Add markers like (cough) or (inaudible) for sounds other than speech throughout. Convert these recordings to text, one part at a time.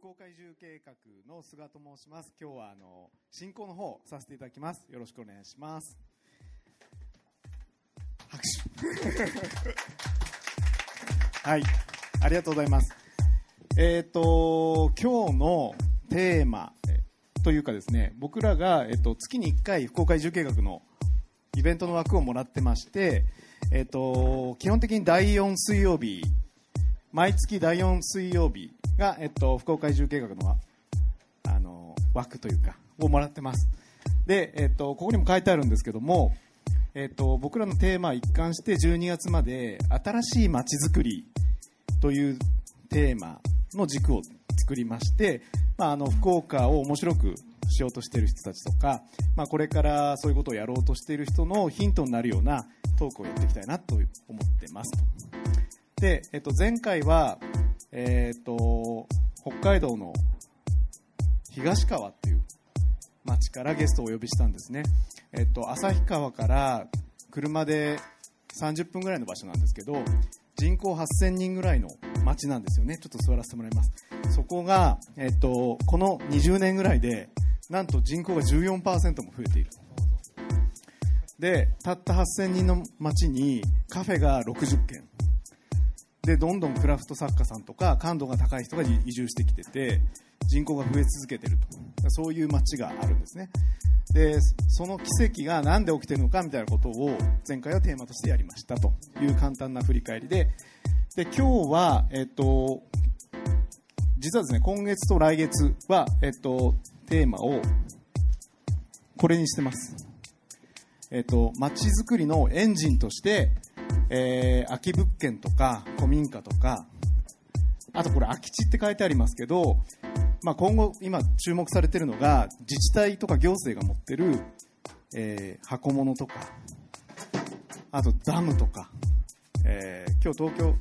福岡移住計画の菅と申します。今日はあの進行の方させていただきます。よろしくお願いします。拍手。(laughs) はい。ありがとうございます。えっ、と今日のテーマというかですね僕らが、えっと、月に1回福岡移住計画のイベントの枠をもらってまして、えっと、基本的に第4水曜日毎月第4水曜日が、えっと、福岡移住計画のあの枠というかをもらってます。で、えっと、ここにも書いてあるんですけども、えっと、僕らのテーマは一貫して12月まで新しいまちづくりというテーマの軸を作りまして、まあ、あの福岡を面白くしようとしている人たちとか、まあ、これからそういうことをやろうとしている人のヒントになるようなトークをやっていきたいなと思ってます。で、えっと、前回は、えっと、北海道の東川っていう町からゲストをお呼びしたんですね、えっと、旭川から車で30分ぐらいの場所なんですけど人口8000人ぐらいの町なんですよね。ちょっと座らせてもらいます。そこが、えっと、この20年ぐらいでなんと人口が14%も増えている。でたった8000人の町にカフェが60軒。でどんどんクラフト作家さんとか感度が高い人が移住してきてて人口が増え続けてると。そういう街があるんですね。でその奇跡が何で起きてるのかみたいなことを前回はテーマとしてやりましたと。いう簡単な振り返りで。で今日は、えっと、実はですね今月と来月は、えっと、テーマをこれにしてます。えっと街づくりのエンジンとしてえー、空き物件とか古民家とかあとこれ空き地って書いてありますけど、まあ、今後今注目されてるのが自治体とか行政が持ってる、えー、箱物とかあとダムとか、えー、今日東京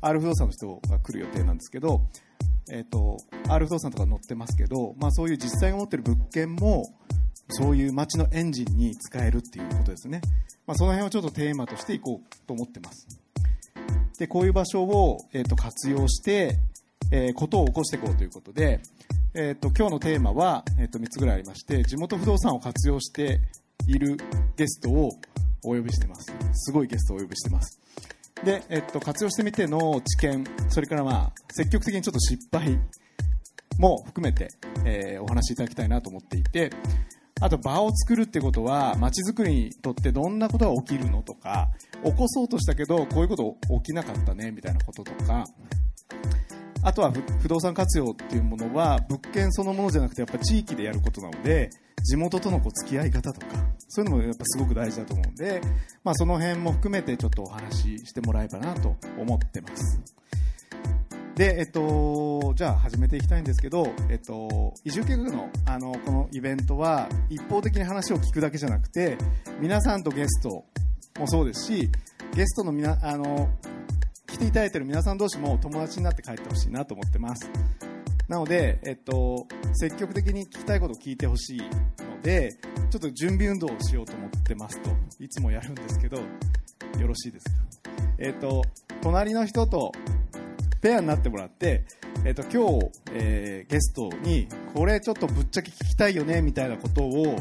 R 不動産の人が来る予定なんですけど、えーと、R 不動産とか載ってますけど、まあ、そういう実際が持ってる物件もそういう街のエンジンに使えるっていうことですね。まあ、その辺をちょっとテーマとしていこうと思ってます。で、こういう場所を、えー、と活用して、えー、ことを起こしていこうということで、えー、と今日のテーマは、えー、と3つぐらいありまして、地元不動産を活用しているゲストをお呼びしてます。すごいゲストをお呼びしてます。で、えっと、活用してみての知見、それからまあ、積極的にちょっと失敗も含めて、えー、お話しいただきたいなと思っていて、あと場を作るってことは街づくりにとってどんなことが起きるのとか起こそうとしたけどこういうこと起きなかったねみたいなこととかあとは不動産活用っていうものは物件そのものじゃなくてやっぱ地域でやることなので地元とのこう付き合い方とかそういうのもやっぱすごく大事だと思うんで、まあ、その辺も含めてちょっとお話ししてもらえばなと思ってます。で、えっと、じゃあ始めていきたいんですけど、えっと、移住計画のあのこのイベントは一方的に話を聞くだけじゃなくて皆さんとゲストもそうですしゲストのみなあの来ていただいてる皆さん同士も友達になって帰ってほしいなと思ってます。なので、えっと、積極的に聞きたいことを聞いてほしいのでちょっと準備運動をしようと思ってますといつもやるんですけどよろしいですか？えっと隣の人とペアになってもらって、えっ、と、今日、えー、ゲストに、これちょっとぶっちゃけ聞きたいよね、みたいなことを、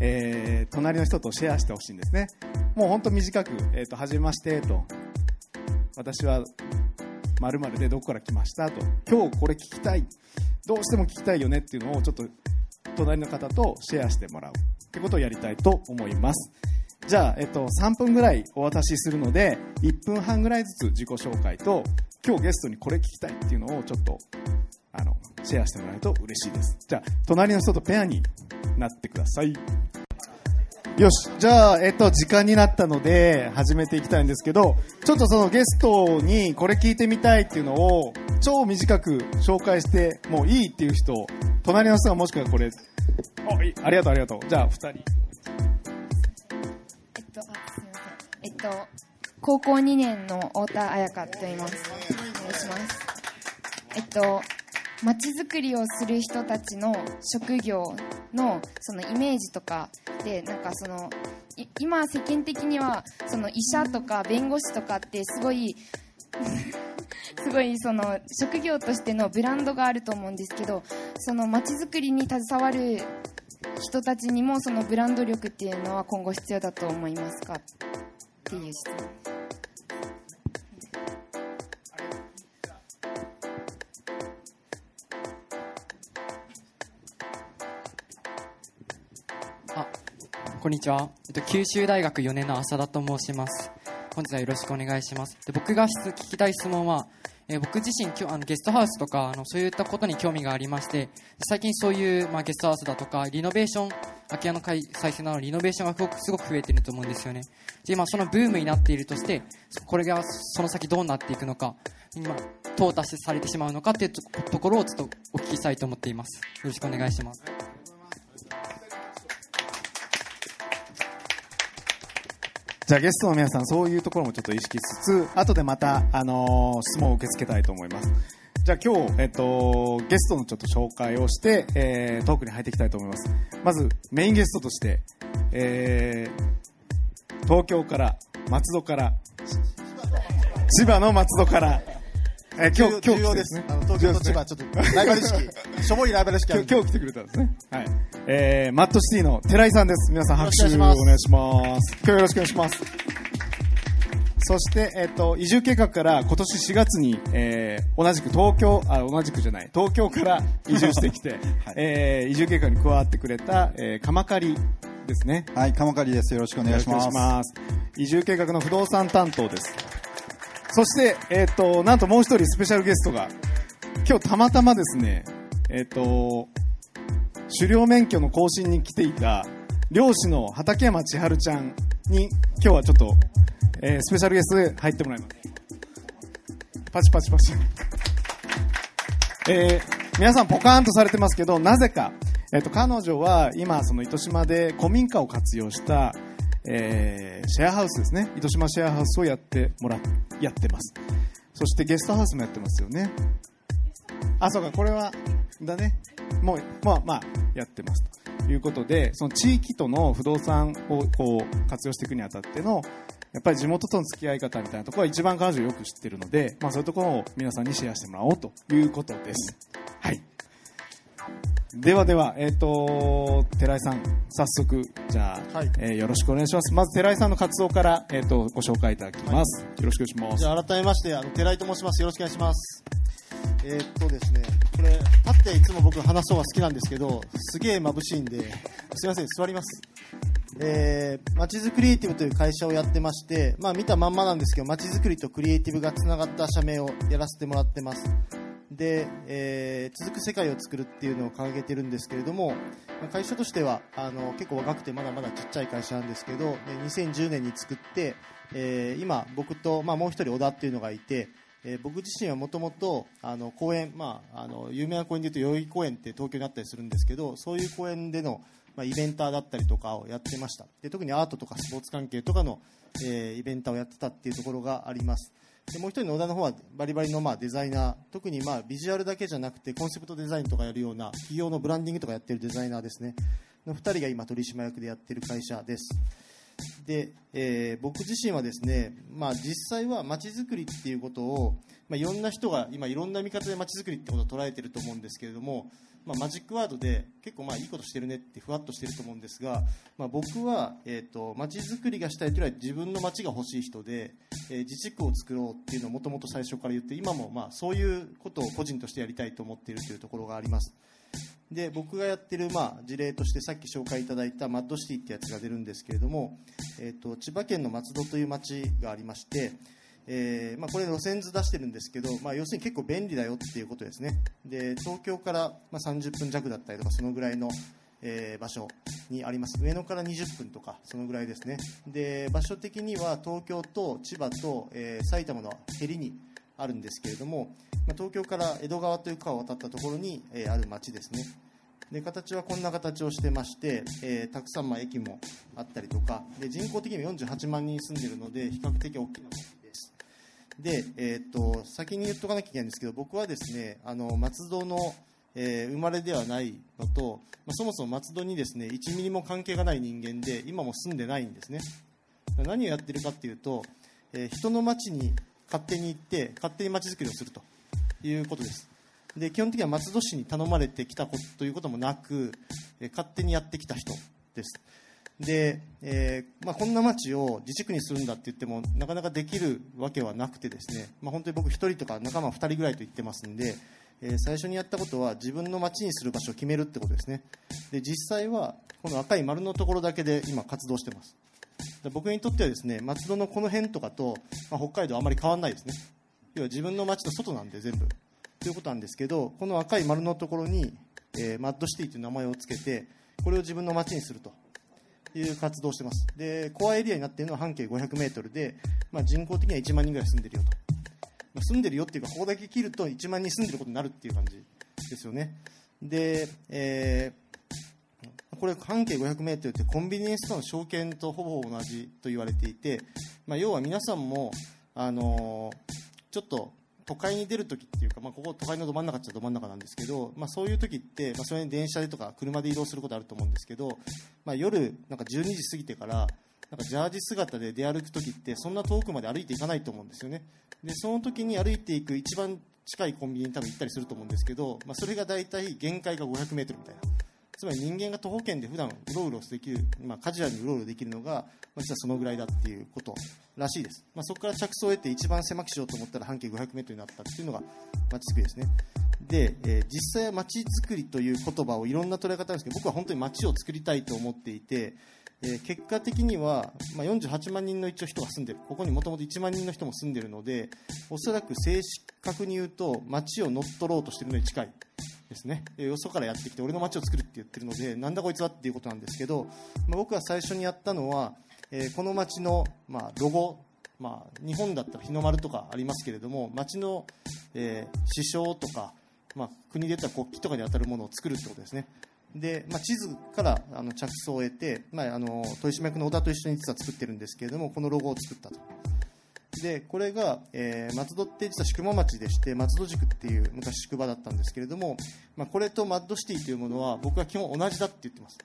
えー、隣の人とシェアしてほしいんですね。もう本当短く、えっ、と、はじめまして、と。私は、〇〇でどこから来ました、と。今日これ聞きたい。どうしても聞きたいよねっていうのを、ちょっと、隣の方とシェアしてもらう。ってことをやりたいと思います。じゃあ、えっと、3分ぐらいお渡しするので、1分半ぐらいずつ自己紹介と、今日ゲストにこれ聞きたいっていうのをちょっと、あの、シェアしてもらえると嬉しいです。じゃあ、隣の人とペアになってください。よし。じゃあ、えっと、時間になったので、始めていきたいんですけど、ちょっとそのゲストにこれ聞いてみたいっていうのを、超短く紹介してもういいっていう人、隣の人がもしくはこれ、おいありがとうありがとう。じゃあ、二人。えっと、高校2年の太田彩香と言います。お願いします。えっと、まちづくりをする人たちの職業のそのイメージとかで、なんかその、今世間的にはその医者とか弁護士とかってすごい (laughs) すごいその職業としてのブランドがあると思うんですけどその街づくりに携わる人たちにもそのブランド力っていうのは今後必要だと思いますか？っていう質問あこんにちは、えっと、九州大学4年の浅田と申します。本日はよろしくお願いします。で僕が聞きたい質問は、えー僕自身きょあのゲストハウスとかあのそういったことに興味がありまして最近そういう、まあ、ゲストハウスだとかリノベーション空き家の再生などリノベーションがすごくすごく増えていると思うんですよね。で今そのブームになっているとしてこれがその先どうなっていくのか今淘汰されてしまうのかっていうとところをちょっとお聞きしたいと思っています。よろしくお願いします。じゃあゲストの皆さんそういうところもちょっと意識しつつ後でまた、あのー質問を受け付けたいと思います。じゃあ今日、えっと、ゲストのちょっと紹介をして、えートークに入っていきたいと思います。まずメインゲストとして、えー東京から松戸から千葉の松戸から、えー今日今日です。あの東京と千葉、ちょっとライバル意識、しょぼいライバル意識ある今日来てくれたんですね。はい。えー、マットシティの寺井さんです。皆さん拍手お願いします。今日よろしくお願いします。そして、えっ、と、移住計画から今年4月に、えー、同じく東京、あ、同じくじゃない、東京から移住してきて、(laughs) えー、移住計画に加わってくれた、えー、鎌刈ですね。はい、鎌刈です。よろしくお願いします。よろくお願いします移住計画の不動産担当です。そして、えっ、と、なんともう一人スペシャルゲストが、今日たまたまですね、えっ、と、狩猟免許の更新に来ていた漁師の畠山千春ちゃんに今日はちょっと、えースペシャルゲストで入ってもらいます。パチパチパチ。えー皆さんポカーンとされてますけど、なぜか、えっ、と、彼女は今、その糸島で古民家を活用した、えーシェアハウスですね。糸島シェアハウスをやってもらっ、やってます。そしてゲストハウスもやってますよね。あ、そうか、これは、だね。もう、まあまあ、やってますということで、その地域との不動産をこう活用していくにあたっての、やっぱり地元との付き合い方みたいなところは一番彼女よく知ってるので、まあそういうところを皆さんにシェアしてもらおうということです。はい。ではでは、えっ、と、寺井さん、早速、じゃあ、はいえーよろしくお願いします。まず寺井さんの活動から、えっ、と、ご紹介いただきます。よろしくお願いします。じゃあ改めまして、あの寺井と申します。よろしくお願いします。えーっとですね、これ、立っていつも僕話す方が好きなんですけど、すげえ眩しいんで、すいません、座ります。えー、まちづくりエイティブという会社をやってまして、まあ見たまんまなんですけど、まちづくりとクリエイティブがつながった社名をやらせてもらってます。で、えー続く世界を作るっていうのを掲げてるんですけれども、ま会社としてはあの結構若くてまだまだちっちゃい会社なんですけど、で2010年に作って、えー今僕と、まあ、もう一人小田っていうのがいて、えー僕自身はもともと公園、まあ、あの有名な公園でいうと代々木公園って東京にあったりするんですけどそういう公園での、まあ、イベンターだったりとかをやってました。で特にアートとかスポーツ関係とかの、えイベンターをやってたっていうところがあります。でもう一人の小田の方はバリバリのまあデザイナー。特にまあビジュアルだけじゃなくてコンセプトデザインとかやるような企業のブランディングとかやってるデザイナーですね。の2人が今取締役でやってる会社です。で、えー僕自身はですね、まあ、実際はまちづくりっていうことを、まあ、いろんな人が今いろんな見方でまちづくりってことを捉えてると思うんですけれども、まあ、マジックワードで結構まあいいことしてるねってふわっとしてると思うんですが、まあ、僕は、えー、とまちづくりがしたいというよりは自分の街が欲しい人で、えー自治区を作ろうっていうのをもともと最初から言って今もまあそういうことを個人としてやりたいと思っているというところがあります。で僕がやってる、まあ、事例としてさっき紹介いただいたマッドシティってやつが出るんですけれども、えー、と千葉県の松戸という町がありまして、えーまあ、これ路線図出してるんですけど、まあ、要するに結構便利だよっていうことですね。で東京から、ま、30分弱だったりとかそのぐらいの、えー場所にあります。上野から20分とかそのぐらいですね。で場所的には東京と千葉と、えー埼玉のへりにあるんですけれども、まあ、東京から江戸川という川を渡ったところに、えある町ですね。で形はこんな形をしてまして、えーたくさんま駅もあったりとかで人口的には48万人住んでるので比較的大きなで、えー、と先に言っとかなきゃいけないんですけど僕はですねあの松戸の、えー生まれではないのと、まあ、そもそも松戸にですね1ミリも関係がない人間で今も住んでないんですね。何をやってるかっていうと、えー人の町に勝手に行って勝手に街づくりをするということです。で基本的には松戸市に頼まれてきたことということもなく、え勝手にやってきた人です。で、えー、まあ、こんな町を自治区にするんだって言ってもなかなかできるわけはなくてですね、まあ、本当に僕1人とか仲間2人ぐらいと言ってますんで、えー、最初にやったことは自分の町にする場所を決めるってことですね。で実際はこの赤い丸のところだけで今活動してます。僕にとってはですね松戸のこの辺とかと、まあ、北海道あまり変わらないですね。要は自分の町の外なんで全部。ということなんですけどこの赤い丸のところに、えー、マッドシティという名前を付けてこれを自分の町にすると。いう活動をしてます。でコアエリアになっているのは半径 500m で、まあ、人口的には1万人ぐらい住んでるよと、まあ、住んでるよっていうかここだけ切ると1万人住んでることになるっていう感じですよね。で、えー、これ半径 500m ってコンビニエンスとの証券とほぼ同じと言われていて、まあ、要は皆さんも、あのー、ちょっと都会に出るときっていうか、まあ、ここ都会のど真ん中っちゃど真ん中なんですけど、まあ、そういう時って、まあ、それに電車でとか車で移動することあると思うんですけど、まあ、夜なんか12時過ぎてからなんかジャージ姿で出歩く時ってそんな遠くまで歩いていかないと思うんですよね。でその時に歩いていく一番近いコンビニに多分行ったりすると思うんですけど、まあ、それが大体限界が 500m みたいな。つまり人間が徒歩圏で普段うろうろできる、まあ、カジュアルにうろうろできるのが、まあ、実はそのぐらいだっていうことらしいです、まあ、そこから着想を得て一番狭くしようと思ったら半径 500m になったっていうのがまちづくりですね。で、えー、実際はまちづくりという言葉をいろんな捉え方なんですけど僕は本当に街を作りたいと思っていて、えー、結果的には、まあ、48万人の一応人が住んでる。ここにもともと1万人の人も住んでるのでおそらく正確に言うと街を乗っ取ろうとしてるのに近いですね。よそからやってきて俺の街を作るって言ってるのでなんだこいつはっていうことなんですけど、まあ、僕が最初にやったのはえー、この町の、まあ、ロゴ、まあ、日本だったら日の丸とかありますけれども町の、えー、首相とか、まあ、国で言ったら国旗とかに当たるものを作るってことですね。で、まあ、地図からあの着想を得て、まあ、あの豊島区の小田と一緒に実は作ってるんですけれどもこのロゴを作ったと。でこれが、えー、松戸って実は宿場町でして松戸塾っていう昔宿場だったんですけれども、まあ、これとマッドシティというものは僕は基本同じだって言ってます。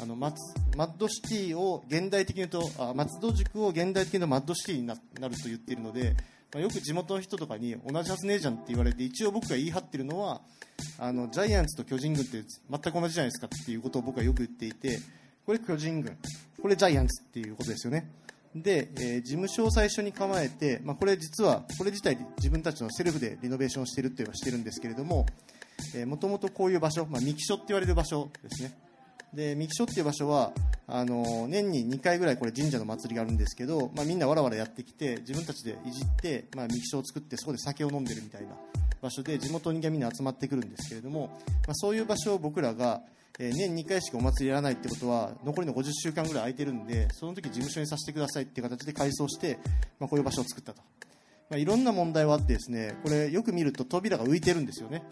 あのマッドシティを現代的に言うとあ松戸塾を現代的なマッドシティになると言っているので、まあ、よく地元の人とかに同じはずねえじゃんって言われて一応僕が言い張ってるのはあのジャイアンツと巨人軍って全く同じじゃないですかっていうことを僕はよく言っていてこれ巨人軍これジャイアンツっていうことですよね。で、えー、事務所を最初に構えて、まあ、これ実はこれ自体自分たちのセルフでリノベーションしてるっていうのはしてるんですけれどももともとこういう場所、まあ、三木所って言われる場所ですね。で三木所っていう場所はあの年に2回ぐらいこれ神社の祭りがあるんですけど、まあ、みんなわらわらやってきて自分たちでいじって、まあ、三木所を作ってそこで酒を飲んでるみたいな場所で地元人間みんな集まってくるんですけれども、まあ、そういう場所を僕らが年2回しかお祭りやらないってことは残りの50週間ぐらい空いてるんでその時事務所にさせてくださいっていう形で改装して、まあ、こういう場所を作ったと、まあ、いろんな問題はあってですねこれよく見ると扉が浮いてるんですよね。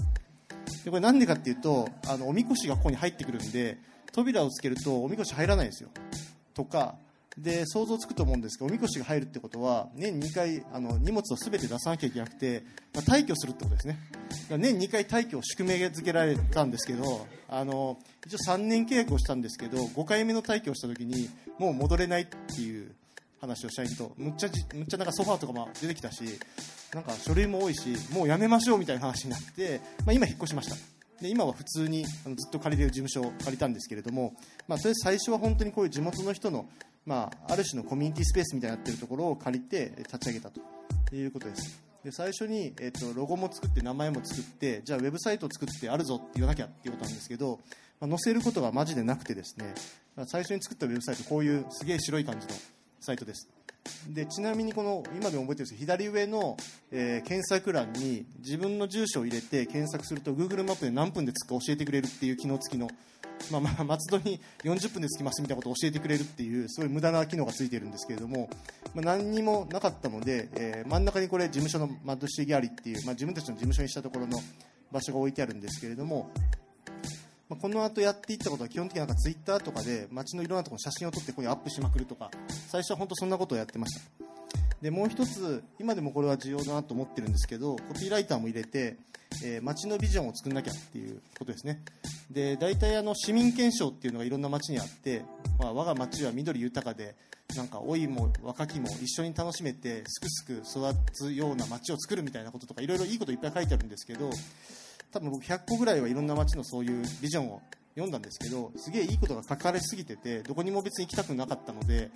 でこれなんでかっていうとあのおみこしがここに入ってくるんで扉をつけるとおみこし入らないんですよ。とかで想像つくと思うんですけどおみこしが入るってことは年2回あの荷物を全て出さなきゃいけなくて、まあ、退去するってことですね。年2回退去を宿命づけられたんですけどあの一応3年契約をしたんですけど5回目の退去をした時にもう戻れないっていう話をしたいとむっちゃむっちゃなんかソファーとかも出てきたしなんか書類も多いしもうやめましょうみたいな話になって、まあ、今引っ越しました。で今は普通にあのずっと借りれる事務所を借りたんですけれども、まあ、それ最初は本当にこういう地元の人の、まあ、ある種のコミュニティスペースみたいになってるところを借りて立ち上げたということです。で最初に、えっと、ロゴも作って名前も作ってじゃあウェブサイトを作ってあるぞって言わなきゃっていうことなんですけど、まあ、載せることがマジでなくてですね最初に作ったウェブサイトこういうすげえ白い感じのサイトです。でちなみにこの今でも覚えてるんですけど左上の、えー、検索欄に自分の住所を入れて検索すると Google マップで何分で着くか教えてくれるっていう機能付きの、まあ、まあ松戸に40分で着きますみたいなことを教えてくれるっていうすごい無駄な機能がついてるんですけれども、まあ、何にもなかったので、えー、真ん中にこれ事務所のマッドシティギャリーっていう、まあ、自分たちの事務所にしたところの場所が置いてあるんですけれどもまあ、この後やっていったことは基本的になんかツイッターとかで街のいろんなところの写真を撮ってここにアップしまくるとか最初は本当そんなことをやってました。でもう一つ今でもこれは重要だなと思ってるんですけどコピーライターも入れて、えー、街のビジョンを作んなきゃっていうことですね。で大体あの市民憲章っていうのがいろんな街にあって、まあ、我が街は緑豊かでなんか老いも若きも一緒に楽しめてすくすく育つような街を作るみたいなこととかいろいろいいこといっぱい書いてあるんですけど多分僕100個ぐらいはいろんな街のそういうビジョンを読んだんですけどすげえいいことが書かれすぎててどこにも別に行きたくなかったので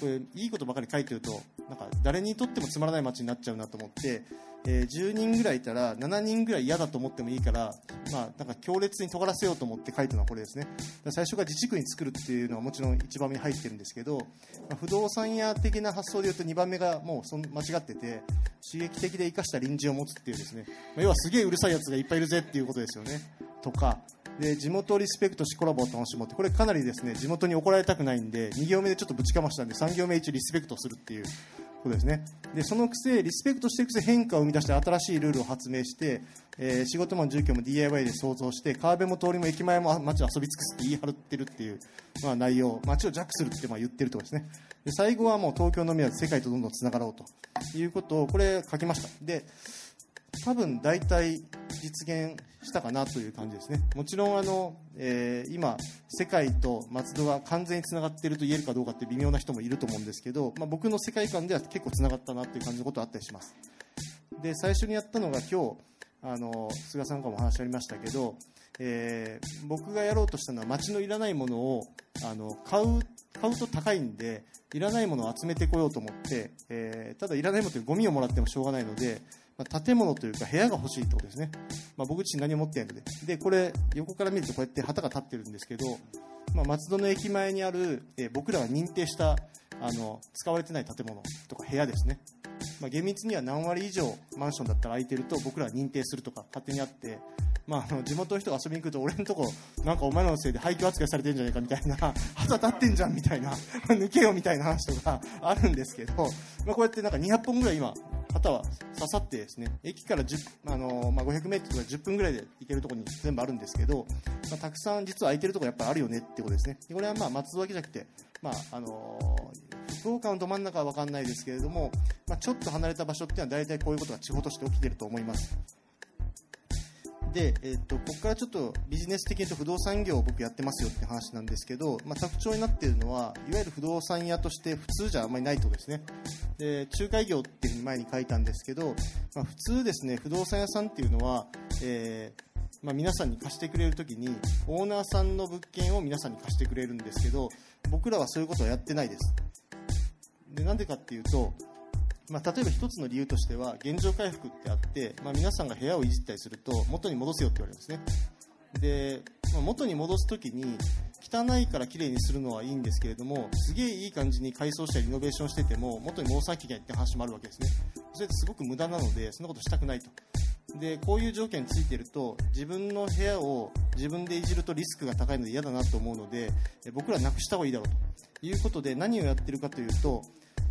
これいいことばかり書いてるとなんか誰にとってもつまらない街になっちゃうなと思って、えー10人ぐらいいたら7人ぐらい嫌だと思ってもいいから、まあ、なんか強烈に尖らせようと思って書いたのはこれですね。最初から自治区に作るっていうのはもちろん一番目に入ってるんですけど、まあ不動産屋的な発想でいうと2番目がもうそん間違ってて刺激的で生かした隣人を持つっていうですね、まあ要はすげえうるさいやつがいっぱいいるぜっていうことですよね。とか。で地元リスペクトしコラボを楽しもうって。これかなりですね地元に怒られたくないんで2行目でちょっとぶちかましたんで3行目一応リスペクトするっていう。ことですね。でそのくせリスペクトしていくせ変化を生み出して新しいルールを発明して、えー仕事も住居も DIY で創造して川辺も通りも駅前も街を遊び尽くすって言い張ってるっていう、まあ、内容街をジャックするってまあ言ってるところですね。で最後はもう東京のみならず世界とどんどんつながろうということをこれ書きました。で多分大体実現したかなという感じですね。もちろんあの、えー今世界と松戸が完全につながっていると言えるかどうかって微妙な人もいると思うんですけど、まあ、僕の世界観では結構つながったなっていう感じのことはあったりします。で最初にやったのが今日あの菅さんからもお話ありましたけど、えー僕がやろうとしたのは街のいらないものをあの買う買うと高いんでいらないものを集めてこようと思って、えーただいらないものというゴミをもらってもしょうがないので、まあ建物というか部屋が欲しいってことですね、まあ、僕自身何も持ってないのででこれ横から見るとこうやって旗が立ってるんですけど、まあ、松戸の駅前にある、えー僕らが認定したあの使われてない建物とか部屋ですね。まあ、厳密には何割以上マンションだったら空いてると僕らは認定するとか勝手にあって、まあ、あの地元の人が遊びに来ると俺のとこなんかお前のせいで廃墟扱いされてんじゃないかみたいな旗立ってんじゃんみたいな抜けよみたいな話とかあるんですけど、まあ、こうやってなんか200本ぐらい今旗は刺さってですね駅から10あの、まあ、500メートルとか10分ぐらいで行けるところに全部あるんですけど、まあ、たくさん実は空いてるところやっぱりあるよねってことですね。これはまあ松戸だけじゃなくて、まああの福岡のど真ん中は分かんないですけれども、まあ、ちょっと離れた場所っていうのは大体こういうことが地方として起きてると思います。で、えっとここからちょっとビジネス的に言うと不動産業を僕やってますよって話なんですけど、まあ、特徴になっているのはいわゆる不動産屋として普通じゃあんまりないとですね。で仲介業っていうふうに前に書いたんですけど、まあ、普通ですね不動産屋さんっていうのは、えーまあ、皆さんに貸してくれるときにオーナーさんの物件を皆さんに貸してくれるんですけど僕らはそういうことはやってないです。でなんでかっていうと、まあ、例えば一つの理由としては現状回復ってあって、まあ、皆さんが部屋をいじったりすると元に戻せよって言われるんですね。で、まあ、元に戻すときに汚いから綺麗にするのはいいんですけれどもすげえいい感じに改装したりリノベーションしてても元に戻さなきゃいけないって話もあるわけですね。それってすごく無駄なのでそんなことしたくないと。でこういう条件ついてると自分の部屋を自分でいじるとリスクが高いので嫌だなと思うので僕らなくした方がいいだろうと。いうことで何をやってるかというと、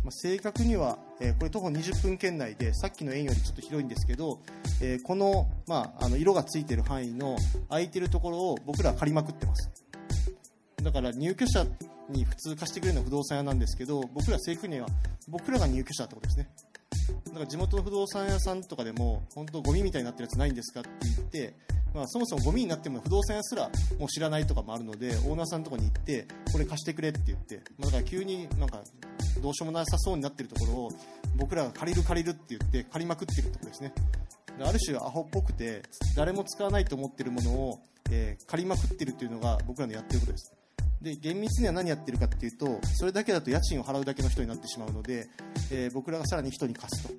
まあ、正確には、えーこれ徒歩20分圏内でさっきの円よりちょっと広いんですけど、えーこの,、まあ、あの色がついてる範囲の空いてるところを僕らは借りまくってます。だから入居者に普通貸してくれるのは不動産屋なんですけど僕ら正確には僕らが入居者ってことですね。だから地元の不動産屋さんとかでも本当ゴミみたいになってるやつないんですかって言って、まあ、そもそもゴミになっても不動産屋すらもう知らないとかもあるのでオーナーさんのところに行ってこれ貸してくれって言って、まあ、だから急になんかどうしようもなさそうになってるところを僕らが借りる借りるって言って借りまくってるってことですね。である種アホっぽくて誰も使わないと思ってるものを、えー借りまくってるっていうのが僕らのやってることです。で厳密には何やってるかっていうとそれだけだと家賃を払うだけの人になってしまうので、えー僕らがさらに人に貸すと、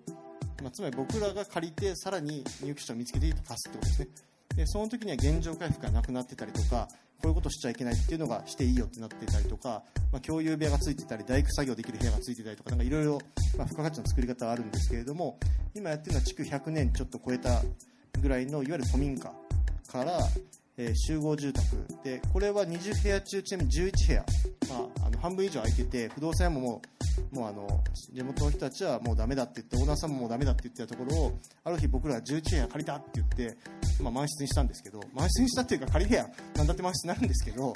まあ、つまり僕らが借りてさらに入居者を見つけていいと貸すってことですね。でその時には現状回復がなくなってたりとかこういうことしちゃいけないっていうのがしていいよってなってたりとか、まあ、共有部屋がついてたり大工作業できる部屋がついてたりとかなんかいろいろ付加価値の作り方はあるんですけれども今やってるのは築100年ちょっと超えたぐらいのいわゆる古民家から、えー集合住宅。でこれは20部屋中ちなみに11部屋、まあ、あの半分以上空いてて不動産屋ももうもうあの地元の人たちはもうダメだって言ってオーナーさんももうダメだって言ってたところをある日僕らが11部屋借りたって言って、まあ、満室にしたんですけど満室にしたっていうか仮部屋なんだって満室になるんですけど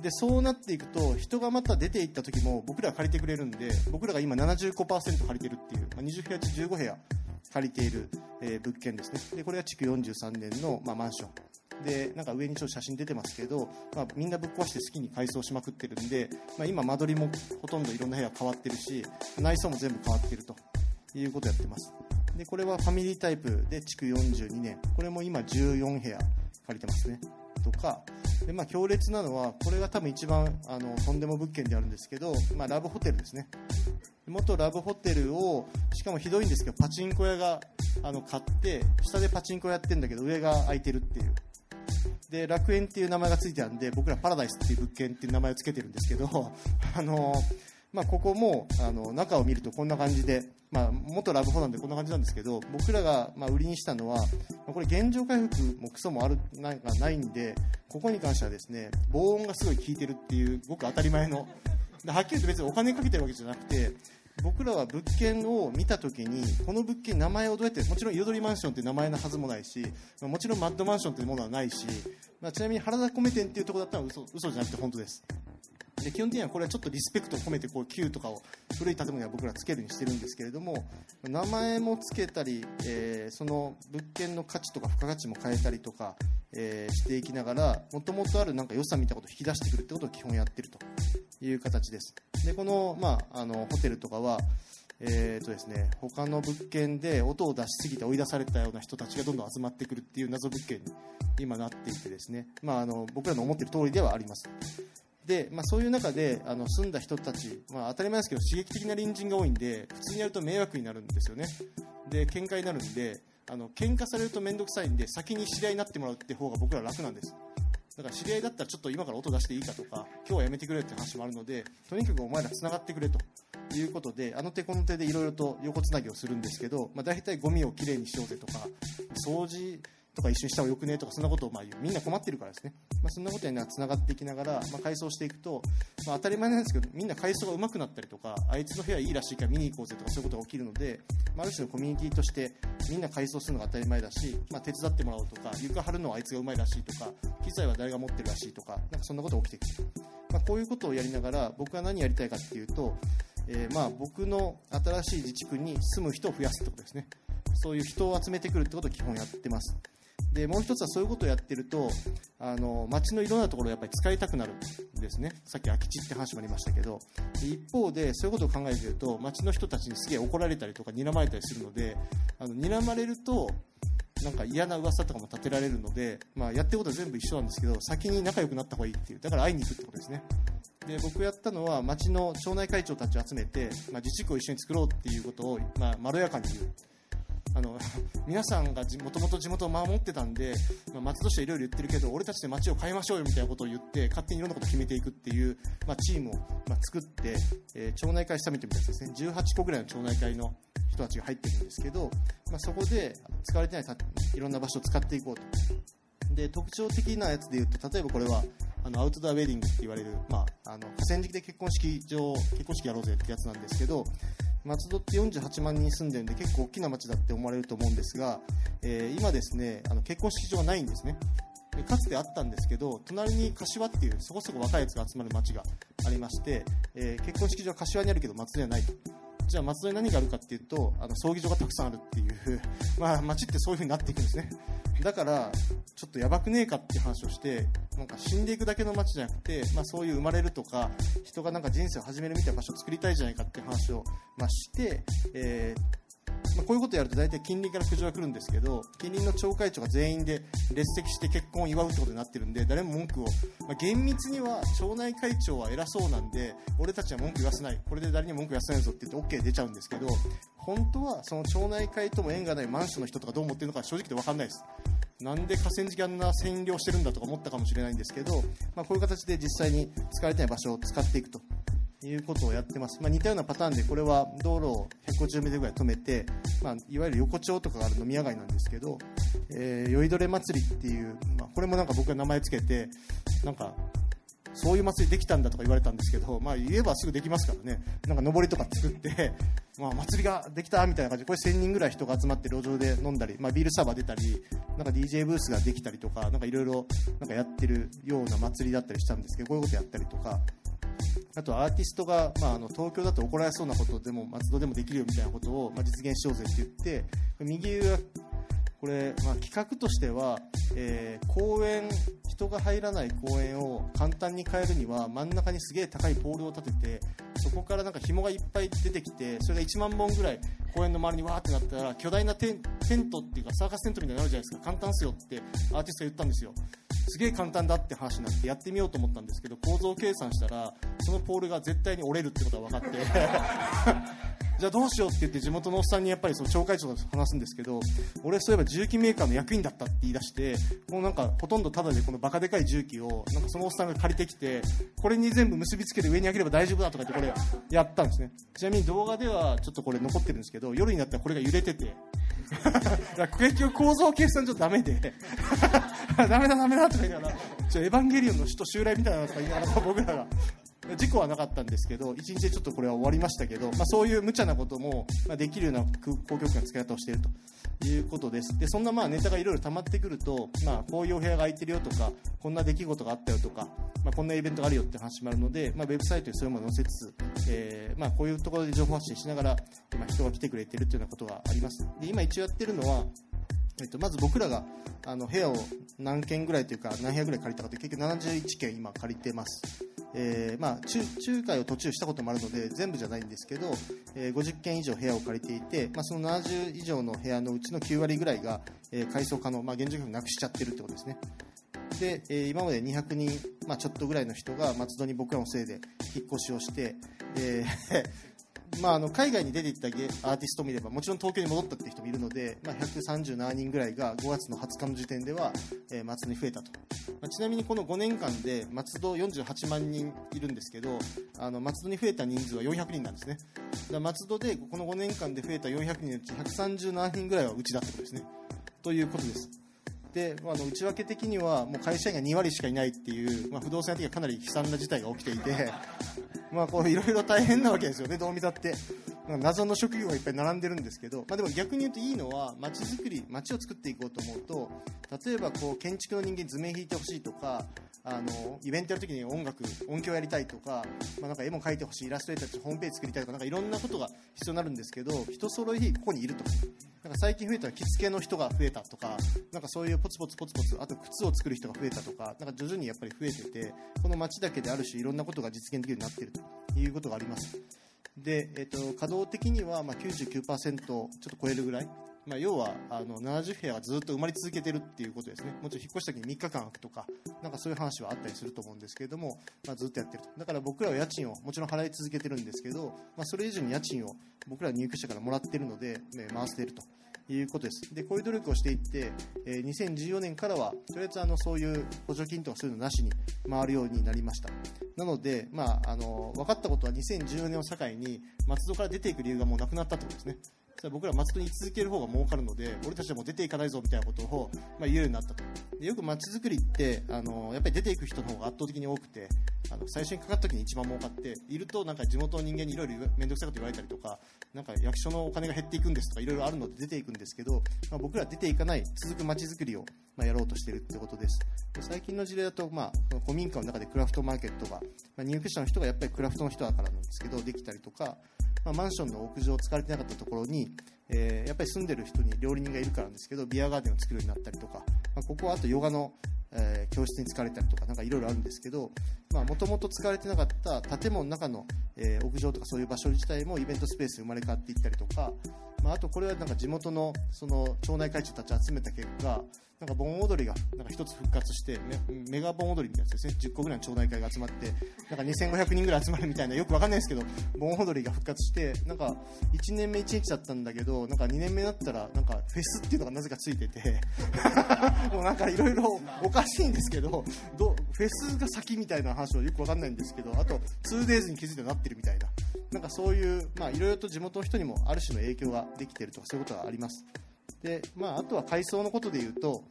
でそうなっていくと人がまた出て行った時も僕らが借りてくれるんで僕らが今75%借りてるっていう、まあ、20部屋中15部屋借りている、えー物件ですね。でこれが築43年の、まあ、マンション。でなんか上にちょっと写真出てますけど、まあ、みんなぶっ壊して好きに改装しまくってるんで、まあ、今間取りもほとんどいろんな部屋変わってるし内装も全部変わってるということをやってます。でこれはファミリータイプで築42年。これも今14部屋借りてますね。とかで、まあ、強烈なのはこれが多分一番あのとんでも物件であるんですけど、まあ、ラブホテルですね。元ラブホテルをしかもひどいんですけどパチンコ屋があの買って下でパチンコやってるんだけど上が空いてるっていう。で楽園っていう名前がついてあるんで僕らパラダイスっていう物件っていう名前をつけてるんですけど (laughs) あのまあ、ここもあの中を見るとこんな感じで、まあ、元ラブホなんでこんな感じなんですけど僕らがまあ売りにしたのはこれ原状回復もクソもあるなんかないんでここに関してはですね防音がすごい効いてるっていうごく当たり前の。ではっきり言うと別にお金かけてるわけじゃなくて僕らは物件を見た時にこの物件名前をどうやってもちろん彩りマンションって名前のはずもないしもちろんマッドマンションというものはないし、まあ、ちなみに原田米店っていうところだったら嘘嘘じゃなくて本当です。で基本的にはこれはちょっとリスペクトを込めてこう Q とかを古い建物には僕らつけるにしてるんですけれども名前もつけたり、えー、その物件の価値とか付加価値も変えたりとか、えー、していきながらもともとあるなんか良さみたいなことを引き出してくるってことを基本やってるという形です。でこの,、まあ、あのホテルとかはえーとですね、他の物件で音を出しすぎて追い出されたような人たちがどんどん集まってくるっていう謎物件に今なっていてですね、まあ、あの僕らの思っている通りではあります。で、まあ、そういう中であの住んだ人たち、まあ、当たり前ですけど刺激的な隣人が多いんで普通にやると迷惑になるんですよね。で喧嘩になるんであの喧嘩されると面倒くさいんで先に知り合いになってもらうって方が僕ら楽なんです。だから知り合いだったらちょっと今から音出していいかとか今日はやめてくれって話もあるのでとにかくお前らつながってくれということであの手この手でいろいろと横つなぎをするんですけど、まあ、大体ゴミをきれいにしようぜとか掃除とか一緒にした方がよくねとかそんなことをまあ言う。みんな困ってるからですね、まあ、そんなことにつながっていきながら、まあ、改装していくと、まあ、当たり前なんですけどみんな改装が上手くなったりとかあいつの部屋いいらしいから見に行こうぜとかそういうことが起きるので、まあ、ある種のコミュニティとしてみんな改装するのが当たり前だし、まあ、手伝ってもらおうとか床張るのはあいつがうまいらしいとか機材は誰が持ってるらしいとかなんかそんなことが起きてくる、まあ、こういうことをやりながら僕は何やりたいかっていうとえー、まあ僕の新しい自治区に住む人を増やすってことですね。そういう人を集めてくるってことを基本やってます。でもう一つはそういうことをやってるとあの街のいろんなところをやっぱり使いたくなるんですね。さっき空き地って話もありましたけど。一方でそういうことを考えてると街の人たちにすげえ怒られたりとか睨まれたりするのであの睨まれるとなんか嫌な噂とかも立てられるので、まあ、やってることは全部一緒なんですけど先に仲良くなった方がいいっていう。だから会いに行くってことですね。で僕やったのは町の町内会長たちを集めて、まあ、自治区を一緒に作ろうっていうことを、まあ、まろやかに言う。あの (laughs) 皆さんがもともと地元を守ってたんで、まあ、町としていろいろ言ってるけど俺たちで町を変えましょうよみたいなことを言って勝手にいろんなことを決めていくっていう、まあ、チームを、まあ、作って、えー、町内会サミットみたいなですね。18個ぐらいの町内会の人たちが入ってるんですけど、まあ、そこで使われてないいろんな場所を使っていこうと。で特徴的なやつで言うと例えばこれはあのアウトドアウェディングって言われる、まあ、あの河川敷で結婚式場結婚式やろうぜってやつなんですけど松戸って48万人住んでるんで結構大きな町だって思われると思うんですが、えー、今ですねあの結婚式場がないんですね。かつてあったんですけど隣に柏っていうそこそこ若いやつが集まる町がありまして、えー、結婚式場は柏にあるけど松戸にはないと。じゃあ松戸に何があるかっていうとあの葬儀場がたくさんあるっていう (laughs) まあ町ってそういう風になっていくんですね。だからちょっとやばくねえかっていう話をしてなんか死んでいくだけの街じゃなくて、まあ、そういう生まれるとか人がなんか人生を始めるみたいな場所を作りたいじゃないかっていう話を、まあ、して、えーまあ、こういうことやると大体近隣から苦情が来るんですけど近隣の町会長が全員で列席して結婚を祝うってことになってるんで誰も文句を、まあ、厳密には町内会長は偉そうなんで俺たちは文句言わせない。これで誰にも文句言わせないぞって言って OK 出ちゃうんですけど本当はその町内会とも縁がないマンションの人とかどう思ってるのか正直で分かんないです。なんで河川敷あんな占領してるんだとか思ったかもしれないんですけど、まあ、こういう形で実際に使われてない場所を使っていくと。いうことをやってます、まあ、似たようなパターンでこれは道路を150メートルぐらい止めて、まあ、いわゆる横丁とかがある飲み屋街なんですけど、えー、酔いどれ祭りっていう、まあ、これもなんか僕が名前つけてなんかそういう祭りできたんだとか言われたんですけど、まあ、言えばすぐできますからね。なんか上りとか作ってまあ、祭りができたみたいな感じでこれ1000人ぐらい人が集まって路上で飲んだり、まあ、ビールサーバー出たりなんか DJ ブースができたりとかなんかいろいろやってるような祭りだったりしたんですけどこういうことやったりとか。あとアーティストが、まあ、あの東京だと怒られそうなことでも松戸でもできるよみたいなことを、まあ、実現しようぜって言って右上これ、まあ、企画としては、えー公園人が入らない公園を簡単に変えるには真ん中にすげえ高いポールを立ててそこからなんか紐がいっぱい出てきてそれが1万本ぐらい公園の周りにわーってなったら巨大なテントっていうかサーカステントみたいになるじゃないですか。簡単っすよってアーティストが言ったんですよ。すげえ簡単だって話になってやってみようと思ったんですけど構造計算したらそのポールが絶対に折れるってことが分かって。(laughs) じゃあどうしようって言って地元のおっさんにやっぱりその町会長と話すんですけど俺そういえば重機メーカーの役員だったって言い出してもうなんかほとんどタダでこのバカでかい重機をなんかそのおっさんが借りてきてこれに全部結びつけて上に上げれば大丈夫だとか言ってこれやったんですね。ちなみに動画ではちょっとこれ残ってるんですけど夜になったらこれが揺れてて (laughs) いや結局構造計算上ダメで (laughs) ダメだダメだとか言いながらエヴァンゲリオンの首都襲来みたいなのとか言いながら僕らが事故はなかったんですけど1日でちょっとこれは終わりましたけど、まあ、そういう無茶なことも、できるような公共機関の使い方をしていると。いうことです。でそんなまあネタがいろいろ溜まってくると、まあ、こういうお部屋が空いてるよとかこんな出来事があったよとか、まあ、こんなイベントがあるよって話もあるので、まあ、ウェブサイトにそういうものを載せつつ、えーまあ、こういうところで情報発信しながら、まあ、人が来てくれてるというようなことがあります。で今一応やってるのはえっと、まず僕らがあの部屋を何軒ぐらいというか何部屋ぐらい借りたかという結局71軒今借りてます、えーまあ、中仲介を途中したこともあるので全部じゃないんですけど、えー50軒以上部屋を借りていて、まあ、その70以上の部屋のうちの9割ぐらいが、えー改装可能、まあ、現状なくしちゃってるってことですね。で、えー今まで200人、まあ、ちょっとぐらいの人が松戸に僕らのせいで引っ越しをして、えーまあ、あの海外に出ていったゲアーティストを見ればもちろん東京に戻ったって人もいるので、まあ、137人ぐらいが5月の20日の時点では、えー松戸に増えたと、まあちなみにこの5年間で松戸48万人いるんですけどあの松戸に増えた人数は400人なんですね。だ松戸でこの5年間で増えた400人のうち137人ぐらいはうちだってことですね。ということです。であの内訳的にはもう会社員が2割しかいないっていう、まあ、不動産屋的にはかなり悲惨な事態が起きていてまあこういろいろ大変なわけですよねどう見たって。謎の職業がいっぱい並んでるんですけど、まあ、でも逆に言うといいのは街づくり街を作っていこうと思うと例えばこう建築の人間図面引いてほしいとかあのイベントやるときに音楽音響やりたいとか,、まあ、なんか絵も描いてほしいイラストレーターとしてホームページ作りたいとかなんかいろんなことが必要になるんですけど人揃いここにいるとなんか最近増えたのは着付けの人が増えたとかなんかそういうポツポツポツポツあと靴を作る人が増えたとかなんか徐々にやっぱり増えててこの街だけである種いろんなことが実現できるようになっているということがあります。で、えっと稼働的にはまあ99%ちょっと超えるぐらい。まあ、要はあの70部屋がずっと埋まり続けてるっていうことですね、もちろん引っ越した時に3日間空くとか、なんかそういう話はあったりすると思うんですけれども、まあ、ずっとやってると、だから僕らは家賃をもちろん払い続けてるんですけど、まあ、それ以上に家賃を僕らは入居者からもらってるので、ね回していると。いうことです。でこういう努力をしていって、えー2014年からはとりあえずあのそういう補助金とかそういうのなしに回るようになりました。なので、まあ、あの分かったことは2014年を境に松戸から出ていく理由がもうなくなったってことですね。それは僕らは松戸に居続ける方が儲かるので俺たちはもう出ていかないぞみたいなことを、まあ、言えるようになったと。でよく街づくりってあのやっぱり出ていく人の方が圧倒的に多くてあの最初にかかった時に一番儲かっているとなんか地元の人間にいろいろ面倒くさいこと言われたりとかなんか役所のお金が減っていくんですとかいろいろあるので出ていくんですけど、まあ、僕ら出ていかない続く街づくりを、まあ、やろうとしているってことです。で最近の事例だと、まあ、その古民家の中でクラフトマーケットが、まあ、入居者の人がやっぱりクラフトの人だからなんですけどできたりとか、まあ、マンションの屋上を使われてなかったところに、えーやっぱり住んでる人に料理人がいるからですけどビアガーデンを作るようになったりとか、まあ、ここはあとヨガの、えー教室に使われたりとかなんかいろいろあるんですけどもともと使われてなかった建物の中の、えー屋上とかそういう場所自体もイベントスペースに生まれ変わっていったりとか、まあ、あとこれはなんか地元のその町内会長たち集めた結果なんか盆踊りがなんか一つ復活してメメガ盆踊りみたいなやつですね。10個ぐらいの町内会が集まってなんか2500人ぐらい集まるみたいなよくわかんないですけど盆踊りが復活してなんか1年目1日だったんだけどなんか2年目だったらなんかフェスっていうのがなぜかついてて (laughs) もうなんかいろいろおかしいんですけどどフェスが先みたいな話はよくわかんないんですけどあと 2days に気づいてなってるみたいな。なんかそういういろいろと地元の人にもある種の影響ができてるとかそういうことがあります。で、まあ、あとは改装のことで言うと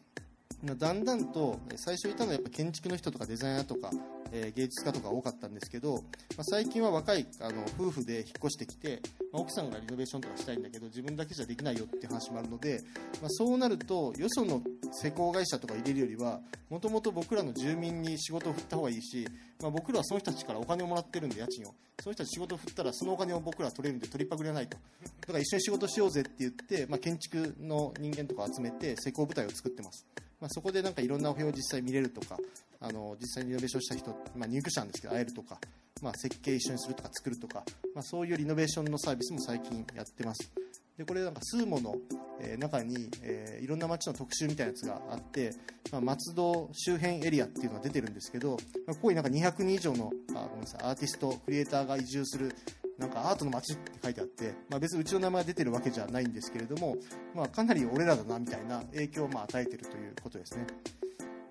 だんだんと最初いたのはやっぱ建築の人とかデザイナーとかえ芸術家とか多かったんですけど、まあ、最近は若いあの夫婦で引っ越してきて、まあ奥さんがリノベーションとかしたいんだけど自分だけじゃできないよっていう話もあるので、まあ、そうなるとよその施工会社とか入れるよりはもともと僕らの住民に仕事を振った方がいいし、まあ、僕らはその人たちからお金をもらってるんで家賃を。その人たち仕事を振ったらそのお金を僕らは取れるんで取りっぱぐれないと。だから一緒に仕事しようぜって言って、まあ、建築の人間とか集めて施工部隊を作ってます。まあ、そこでなんかいろんなお部屋を実際見れるとかあの実際にリノベーションした人、まあ、入居者なんですけど会えるとか、まあ、設計一緒にするとか作るとか、まあ、そういうリノベーションのサービスも最近やってます。でこれなんかスーモの、え中に、えーいろんな街の特集みたいなやつがあって、まあ、松戸周辺エリアっていうのが出てるんですけど、まあ、ここになんか200人以上のあごめんなさいアーティストクリエイターが移住するなんかアートの街って書いてあって、まあ、別にうちの名前が出てるわけじゃないんですけれども、まあ、かなり俺らだなみたいな影響をまあ与えてるということですね。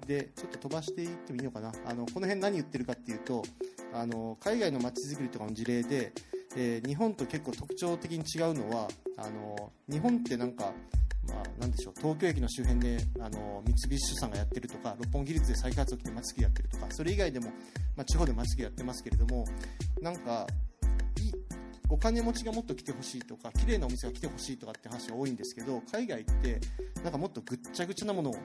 でちょっと飛ばしていってもいいのかな？あのこの辺何言ってるかっていうとあの海外の街づくりとかの事例で、えー日本と結構特徴的に違うのはあの日本ってなんかまあ、なんでしょう東京駅の周辺であの三菱主産がやってるとか六本木立で再開発を起きて街づくりやってるとかそれ以外でも、まあ、地方で街づくりやってますけれどもなんかいお金持ちがもっと来てほしいとか綺麗なお店が来てほしいとかって話が多いんですけど海外ってなんかもっとぐっちゃぐちゃなものを、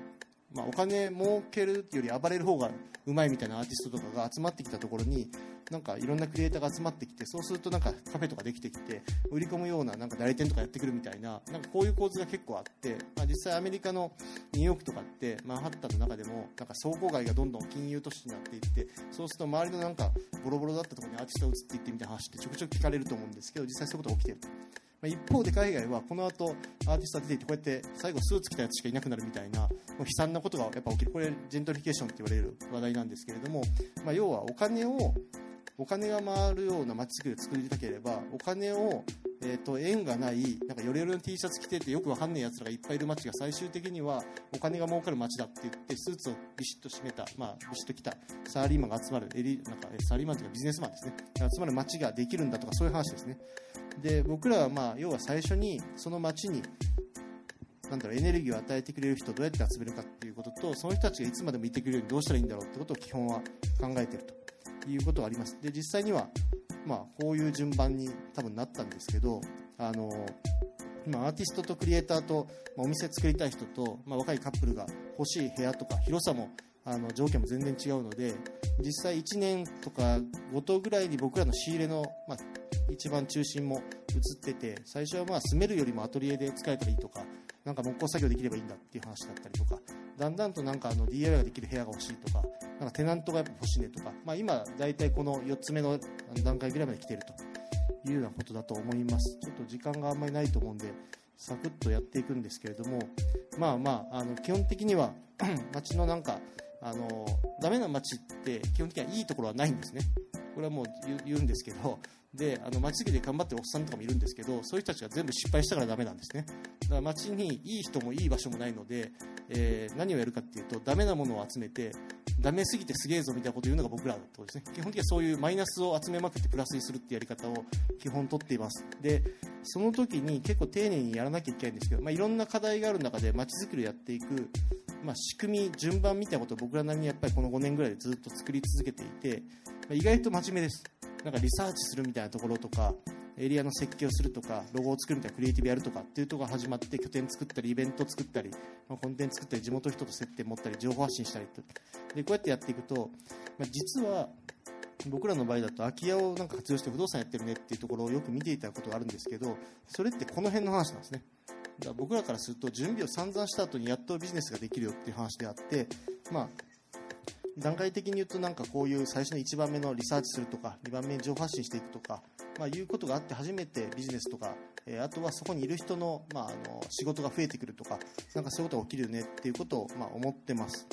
まあ、お金儲けるより暴れる方がうまいみたいなアーティストとかが集まってきたところになんかいろんなクリエイターが集まってきてそうするとなんかカフェとかできてきて売り込むようななんか代理店とかやってくるみたいななんかこういう構図が結構あって、まあ、実際アメリカのニューヨークとかってマンハッタンの中でもなんか倉庫街がどんどん金融都市になっていってそうすると周りのなんかボロボロだったところにアーティストが移っていってみたいな話ってちょくちょく聞かれると思うんですけど実際そういうことが起きてると。ま一方で海外はこの後アーティストが出ていてこうやって最後スーツ着たやつしかいなくなるみたいなもう悲惨なことがやっぱ起きる。これジェントリフィケーションって言われる話題なんですけれども、まあ、要はお金をお金が回るような街づくりを作りたければお金を、えー、と縁がないなんかヨレヨレの T シャツ着ててよくわかんないやつらがいっぱいいる街が最終的にはお金が儲かる街だって言ってスーツをビシッと締めた、まあ、ビシッと着たサラリーマンが集まるエリなんかサラリーマンというかビジネスマンですね。集まる街ができるんだとかそういう話ですね。で僕らはまあ要は最初にその街になんだろうエネルギーを与えてくれる人をどうやって集めるかっていうこととその人たちがいつまでもいてくれるようにどうしたらいいんだろうってことを基本は考えてるということはあります。で実際には、まあ、こういう順番に多分なったんですけどあの今アーティストとクリエイターと、まあ、お店作りたい人と、まあ、若いカップルが欲しい部屋とか広さもあの条件も全然違うので実際1年とかごとぐらいに僕らの仕入れの、まあ、一番中心も移ってて最初はまあ住めるよりもアトリエで使えたらいいとかなんか木工作業できればいいんだっていう話だったりとかだんだんとなんかあの DIY ができる部屋が欲しいとかなんかテナントがやっぱ欲しいねとか、まあ、今大体この4つ目の段階ぐらいまで来てるというようなことだと思います。ちょっと時間があんまりないと思うんでサクッとやっていくんですけれどもまあまああの基本的には (clears throat) 街のなんかあのダメな街って基本的にはいいところはないんですね。これはもう言うんですけどであの街づくりで頑張ってるおっさんとかもいるんですけどそういう人たちが全部失敗したからダメなんですね。だから街にいい人もいい場所もないので、えー何をやるかっていうとダメなものを集めてダメすぎてすげえぞみたいなことを言うのが僕らってことですね。基本的にはそういうマイナスを集めまくってプラスにするっていうやり方を基本取っています。でその時に結構丁寧にやらなきゃいけないんですけど、まあ、いろんな課題がある中で街づくりをやっていくまあ、仕組み、順番みたいなことを僕らなりにやっぱりこの5年ぐらいでずっと作り続けていて、まあ、意外と真面目です。なんかリサーチするみたいなところとか、エリアの設計をするとか、ロゴを作るみたいなクリエイティブやるとかっていうところが始まって、拠点作ったり、イベント作ったり、まあ、コンテンツ作ったり、地元人と接点持ったり、情報発信したりと。で、こうやってやっていくと、まあ、実は、僕らの場合だと空き家をなんか活用して不動産やってるねっていうところをよく見ていたことがあるんですけど、それってこの辺の話なんですね。だから僕らからすると準備を散々した後にやっとビジネスができるよっていう話であって、まあ、段階的に言うとなんかこういう最初の1番目のリサーチするとか2番目に情報発信していくとか、まあ、いうことがあって初めてビジネスとか、えーあとはそこにいる人の,、まあ、あの仕事が増えてくるとかなんかそういうことが起きるよねっていうことを、まあ、思ってます。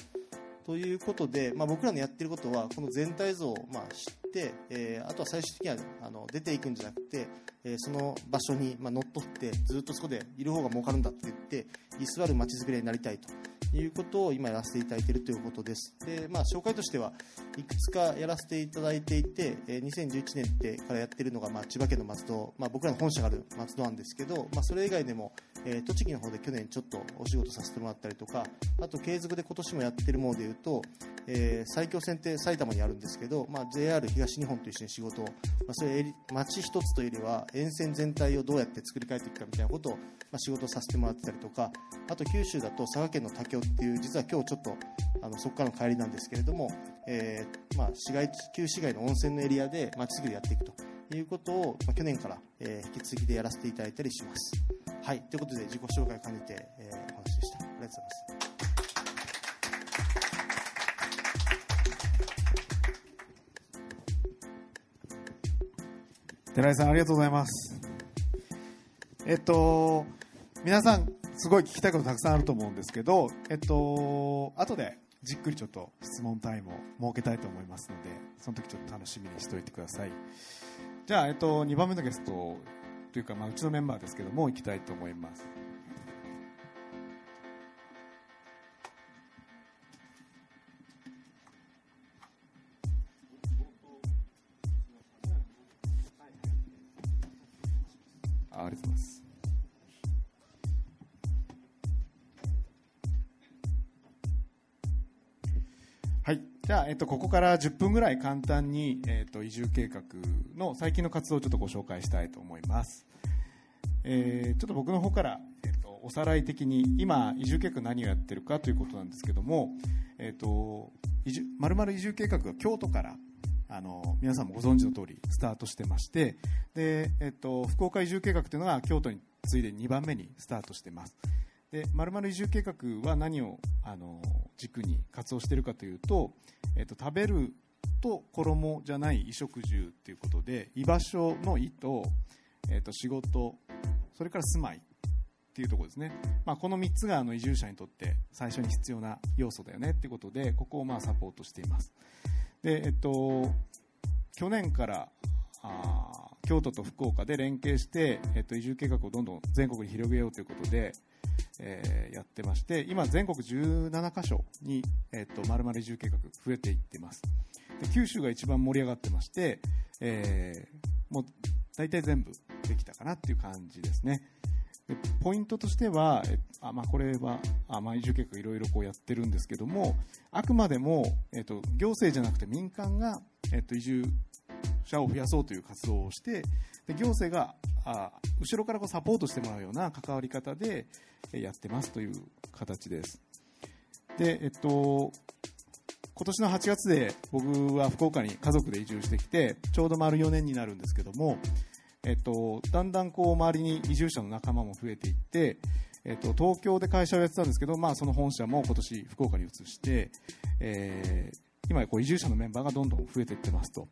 ということで、まあ、僕らのやってることはこの全体像をまあ知って、えーあとは最終的にはあの出ていくんじゃなくて、えーその場所にまあ乗っ取ってずっとそこでいる方が儲かるんだって言って居座る街づくりになりたいということを今やらせていただいているということです。で、まあ、紹介としてはいくつかやらせていただいていて、え2011年ってからやってるのが、まあ、千葉県の松戸、まあ、僕らの本社がある松戸なんですけど、まあ、それ以外でも、えー栃木の方で去年ちょっとお仕事させてもらったりとかあと継続で今年もやってるものでいうと、えー埼京線って埼玉にあるんですけど、まあ、JR 東日本と一緒に仕事を、まあ、それ町一つというよりは沿線全体をどうやって作り変えていくかみたいなことを、まあ、仕事をさせてもらってたりとかあと九州だと佐賀県の武雄っていう実は今日ちょっとあのそこからの帰りなんですけれども、えーまあ、市街旧市街の温泉のエリアで町づくりやっていくということを、まあ、去年から、えー引き継ぎでやらせていただいたりします。はい、ということで自己紹介を兼ねて、えーお話でした。ありがとうございます。寺井さんありがとうございますえっと皆さんすごい聞きたいことたくさんあると思うんですけどえっと後でじっくりちょっと質問タイムを設けたいと思いますのでその時ちょっと楽しみにしておいてくださいじゃあ、えっと、2番目のゲストというか、まあ、うちのメンバーですけども行きたいと思います。えっと、ここから10分ぐらい簡単に、えっと、移住計画の最近の活動をちょっとご紹介したいと思います。えーちょっと僕の方から、えっと、おさらい的に今、移住計画何をやってるかということなんですけども、えっと、移住、まるまる移住計画が京都から、あの、皆さんもご存知の通りスタートしてまして、で、えっと、福岡移住計画というのが京都に次いで2番目にスタートしてます。で、まるまる移住計画は何を、あの、軸に活動しているかというと、えっと、食べると衣じゃない衣食住ということで、居場所の意と、えっと、仕事、それから住まいっていうところですね。まあ、この3つがあの移住者にとって最初に必要な要素だよねっていうことで、ここをまあサポートしています。で、えっと、去年から、あ京都と福岡で連携して、えっと、移住計画をどんどん全国に広げようということで、えーやってまして、今全国17カ所に、えっと、まるまる移住計画増えていってます。で九州が一番盛り上がってまして、えーもう大体全部できたかなっていう感じですね。でポイントとしては、えあまあ、これはあ、まあ、移住計画いろいろこうやってるんですけども、あくまでも、えっと、行政じゃなくて民間が、えっと、移住者を増やそうという活動をして、で行政があ後ろからこうサポートしてもらうような関わり方でえやってますという形です。で、えっと、今年の8月で僕は福岡に家族で移住してきて、ちょうど丸4年になるんですけども、えっと、だんだんこう周りに移住者の仲間も増えていって、えっと、東京で会社をやってたんですけど、まあ、その本社も今年福岡に移して、えー今こう移住者のメンバーがどんどん増えていってますと。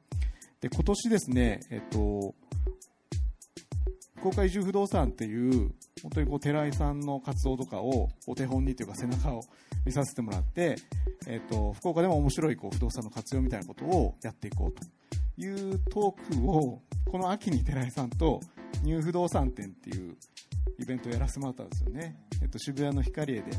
で、今年ですね、えっと、福岡移住不動産っていう、本当にこう寺井さんの活動とかをお手本にというか背中を見させてもらって、えっと、福岡でも面白いこう不動産の活用みたいなことをやっていこうというトークを、この秋に寺井さんとニュー不動産展っていうイベントをやらせてもらったんですよね。えっと、渋谷の光栄で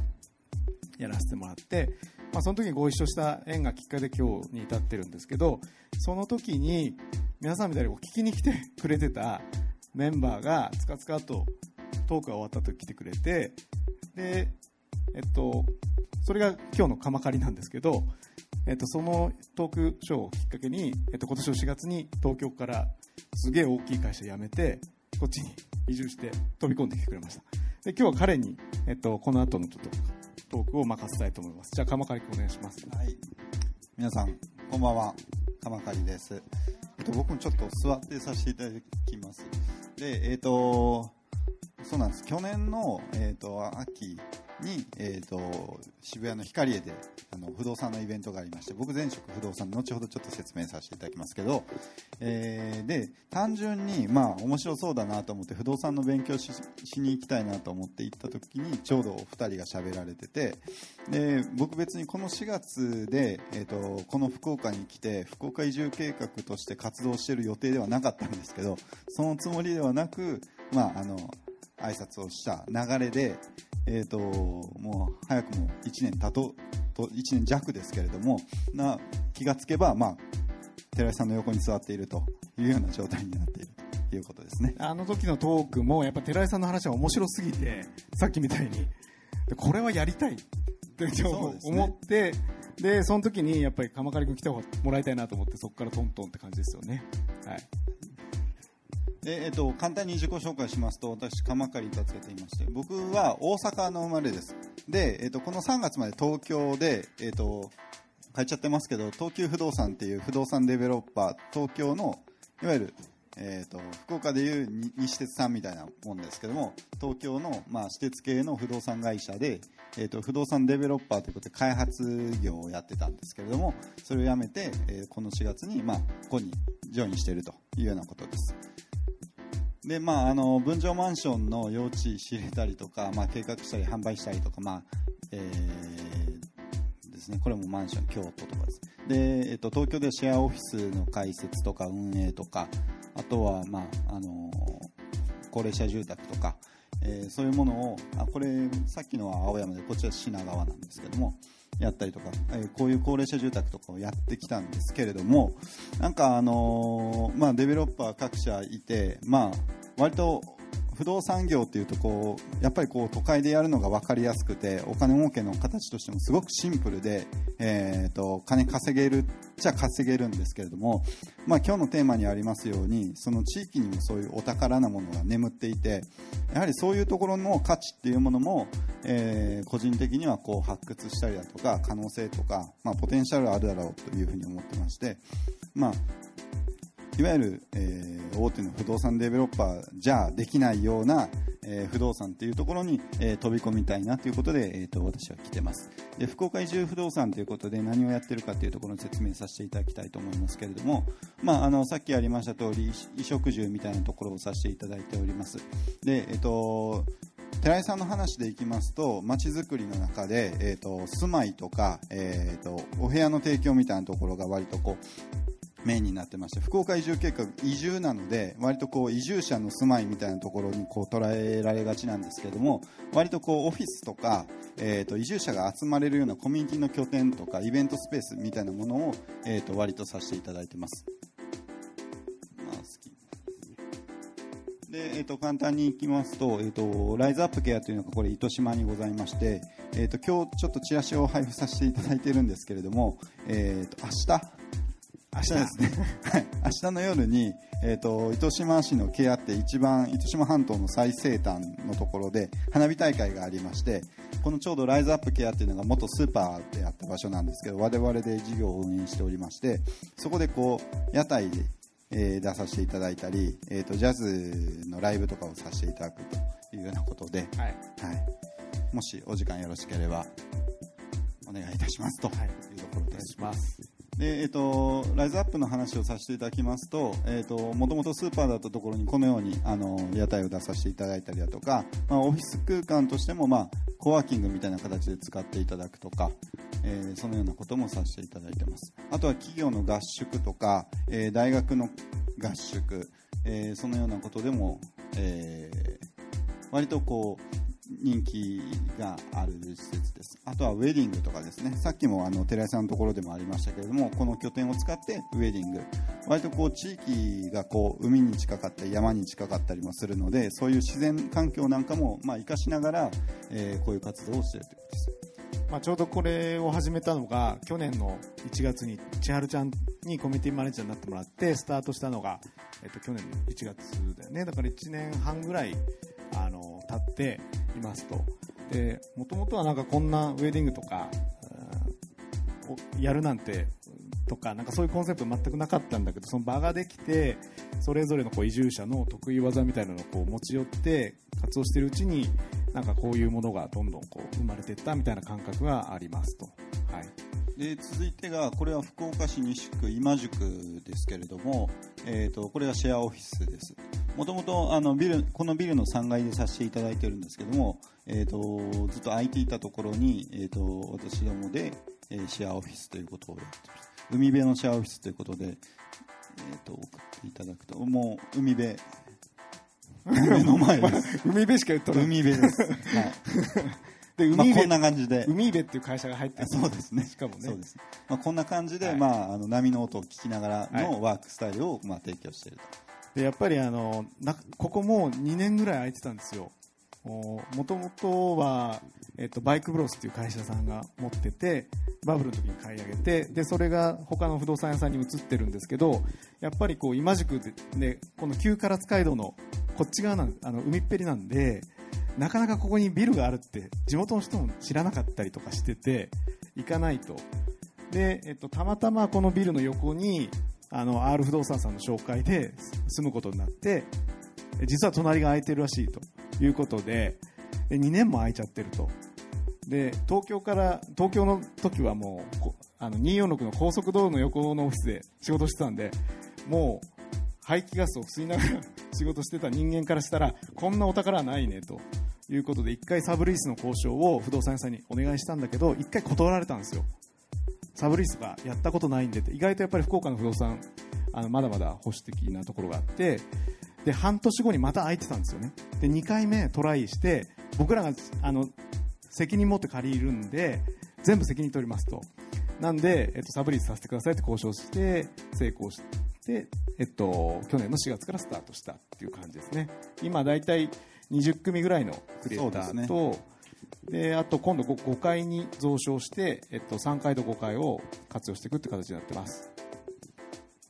やらせてもらって、まあ、その時にご一緒した縁がきっかけで今日に至ってるんですけど、その時に皆さんみたいにこう聞きに来てくれてた (laughs) メンバーがつかつかとトークが終わった後来てくれて、で、えっと、それが今日の鎌借りなんですけど、えっと、そのトークショーをきっかけに、えっと、今年の4月に東京からすげえ大きい会社辞めて、こっちに移住して飛び込んできてくれました。で、今日は彼に、えっと、この後のちょっとトークを任せたいと思います。じゃあ、鎌刈り君お願いします。はい。皆さん、こんばんは。鎌刈です。えっと、僕もちょっと座ってさせていただきます。で、えっと、そうなんです。去年の、えっと、秋に、えっと、渋谷の光栄で、あの、不動産のイベントがありまして、僕前職不動産、後ほどちょっと説明させていただきますけど、えーで、単純に、まあ、面白そうだなと思って、不動産の勉強しに行きたいなと思って行った時に、ちょうどお二人が喋られてて、で、僕別にこの4月で、えっ、と、この福岡に来て、福岡移住計画として活動している予定ではなかったんですけど、そのつもりではなく、まあ、あの、挨拶をした流れで、えっ、と、もう早くも1年たと、と1年弱ですけれども、な、気がつけば、まあ、寺井さんの横に座っているというような状態になっているいうことですね。あの時のトークもやっぱ寺井さんの話が面白すぎてさっきみたいにでこれはやりたいって思ってでその時にやっぱり鎌刈君来てもらいたいなと思ってそこからトントンって感じですよね。はいでえっと、簡単に自己紹介しますと私鎌刈達也と言いまして僕は大阪の生まれです。で、えっと、この3月まで東京で、えっと、書いちゃってますけど東急不動産っていう不動産デベロッパー東京のいわゆる、えっと、福岡でいう西鉄さんみたいなもんですけども東京の、まあ、私鉄系の不動産会社で、えっと、不動産デベロッパーということで開発業をやってたんですけれどもそれをやめて、えーこの4月に、まあ、ここにジョインしているというようなことです。でまあ、あの分譲マンションの用地仕入れたりとか、まあ、計画したり販売したりとか、まあえーですね、これもマンション京都とかです。で、えっと、東京でシェアオフィスの開設とか運営とかあとは、まああの高齢者住宅とか、えーそういうものをあこれさっきのは青山でこっちは品川なんですけどもやったりとか、えーこういう高齢者住宅とかをやってきたんですけれどもなんかあのーまあデベロッパー各社いてまあ割と不動産業っていうとこうやっぱりこう都会でやるのが分かりやすくてお金儲けの形としてもすごくシンプルで、えー、と金稼げるっちゃ稼げるんですけれども、まあ、今日のテーマにありますようにその地域にもそういうお宝なものが眠っていてやはりそういうところの価値っていうものも、えー個人的にはこう発掘したりだとか可能性とか、まあ、ポテンシャルあるだろうというふうに思ってまして、まあ、いわゆる、えー大手の不動産デベロッパーじゃできないような、えー不動産っていうところに、えー飛び込みたいなということで、えーと私は来てます。で福岡移住不動産ということで何をやってるかというところの説明させていただきたいと思いますけれども、まあ、あのさっきありました通り衣食住みたいなところをさせていただいております。で、えっと寺井さんの話でいきますと街づくりの中で、えー、と住まいとか、えー、とお部屋の提供みたいなところが割とこうメインになってまして福岡移住計画移住なので割とこう移住者の住まいみたいなところにこう捉えられがちなんですけども割とこうオフィスとか、えー、と移住者が集まれるようなコミュニティの拠点とかイベントスペースみたいなものを、えー、と割とさせていただいてます。で、えー、と簡単にいきますと,、えー、とライズアップケアというのがこれ糸島にございまして、えー、と今日ちょっとチラシを配布させていただいているんですけれども、えー、と明日明日。ですね、はい、明日の夜に、えー、と糸島市のケアって一番糸島半島の最西端のところで花火大会がありましてこのちょうどライズアップケアっていうのが元スーパーであった場所なんですけど我々で事業を運営しておりましてそこでこう屋台で、えー出させていただいたり、えー、とジャズのライブとかをさせていただくというようなことで、はい。はい、もしお時間よろしければお願いいたしますとい。うところお願いです。しますでえっとライズアップの話をさせていただきますと,、えっともともとスーパーだったところにこのようにあの屋台を出させていただいたりだとか、まあ、オフィス空間としても、まあ、コワーキングみたいな形で使っていただくとか、えーそのようなこともさせていただいてます。あとは企業の合宿とか、えー大学の合宿、えーそのようなことでも、えー割とこう人気がある施設です。あとはウェディングとかですね。さっきもあの寺井さんのところでもありましたけれどもこの拠点を使ってウェディング。割とこう地域がこう海に近かったり山に近かったりもするのでそういう自然環境なんかもまあ生かしながら、えーこういう活動をしているということですまあ、ちょうどこれを始めたのが去年の1月に千春ちゃんにコミュニティマネージャーになってもらってスタートしたのが、えっと、去年の1月だよね。だから1年半ぐらいあの経っていますと。でもともとはなんかこんなウェディングとかやるなんてとかなんかそういうコンセプト全くなかったんだけどその場ができてそれぞれのこう移住者の得意技みたいなのをこう持ち寄って活動しているうちになんかこういうものがどんどんこう生まれていったみたいな感覚がありますと。はい。で続いてがこれは福岡市西区今宿ですけれども、えー、とこれがシェアオフィスです。もともとあのビルこのビルの3階でさせていただいてるんですけども、えー、とずっと空いていたところに、えー、と私どもで、えーシェアオフィスということをやってます海辺のシェアオフィスということで、えー、と送っていただくと。もう海辺。目の前です。(laughs) 海辺しか言っとらん。海辺です、はい。で海まあ、こん辺、な感じで。海辺っていう会社が入ってる。そうですね。しかもね。そうです。まあ、こんな感じで、はい。まあ、あの波の音を聞きながらはい。のワークスタイルを、まあ、提供しているでやっぱりあのなここも2年ぐらい空いてたんですよ。もともとは、えっと、バイクブロスっていう会社さんが持っててバブルの時に買い上げてでそれが他の不動産屋さんに移ってるんですけどやっぱりこう今宿で、ね、この旧唐津街道のこっち側なんあの海っぺりなんでなかなかここにビルがあるって地元の人も知らなかったりとかしてて行かないと。で、えっと、たまたまこのビルの横にあの R 不動産さんの紹介で住むことになって実は隣が空いてるらしいということでで2年も空いちゃってると。で東京から東京の時はもうあの246の高速道路の横のオフィスで仕事してたんでもう排気ガスを吸いながら (laughs) 仕事してた人間からしたらこんなお宝はないねということで1回サブリースの交渉を不動産屋さんにお願いしたんだけど1回断られたんですよ。サブリースがやったことないんでって意外とやっぱり福岡の不動産あのまだまだ保守的なところがあってで半年後にまた空いてたんですよね。で2回目トライして僕らがあの責任持って借りるんで全部責任取りますと。なんで、えっと、サブリースさせてくださいって交渉して成功して、えっと、去年の4月からスタートしたっていう感じですね。今大体20組ぐらいのクリエイターとで、あと今度 5, 5階に増床して、えっと、3階と5階を活用していくって形になってます。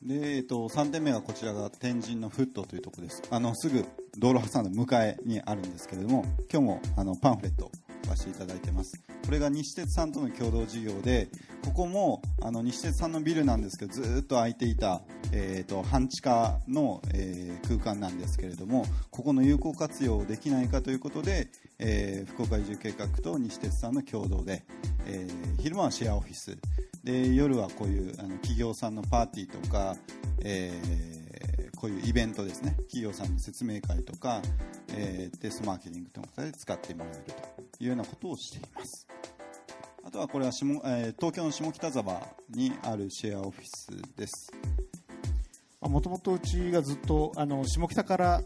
で、えっと、3点目はこちらが天神のフットというところです。あのすぐ道路挟んで向かいにあるんですけれども今日もあのパンフレットを出していただいてます。これが西鉄さんとの共同事業でここもあの西鉄さんのビルなんですけどずっと空いていた、えー、と半地下の、えー空間なんですけれどもここの有効活用できないかということで、えー福岡移住計画と西鉄さんの共同で、えー昼間はシェアオフィス。で夜はこういうあの企業さんのパーティーとか、えーこういうイベントですね。企業さんの説明会とか、えーテストマーケティングとかで使ってもらえるというようなことをしています。あとはこれは下、えー東京の下北沢にあるシェアオフィスです。もともとうちがずっとあの下北から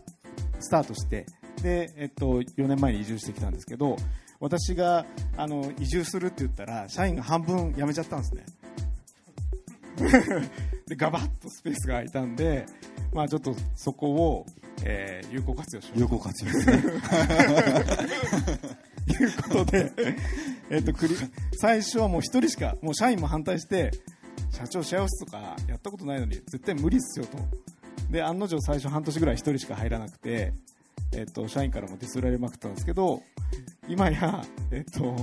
スタートしてで、えっと、4年前に移住してきたんですけど私があの移住するって言ったら社員が半分辞めちゃったんですね。でガバッとスペースが空いたんで、まあ、ちょっとそこを、えー有効活用しよう有効活用ですね。と (laughs) いうことで、えっとクリ最初はもう一人しかもう社員も反対して社長シェアオフィスとかやったことないのに絶対無理っすよと。で案の定最初半年ぐらい一人しか入らなくて、えっと社員からもディスられまくったんですけど今やえっと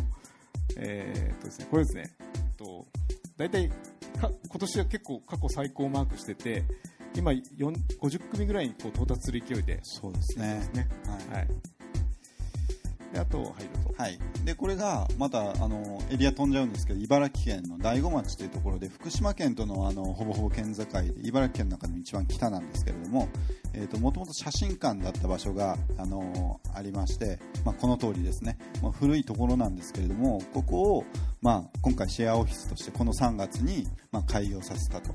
えーっとですねこれですね、えっと大体か今年は結構過去最高をマークしてて今4 50組ぐらいにこう到達する勢いで。そうですね。ねはいはい。であとはいどうぞはい、でこれがまたあのエリア飛んじゃうんですけど茨城県の大子町というところで福島県とのあのほぼほぼ県境で茨城県の中でも一番北なんですけれどももともと写真館だった場所があのありまして、まあ、この通りですね、まあ、古いところなんですけれどもここを、まあ、今回シェアオフィスとしてこの3月に、ま、開業させたと。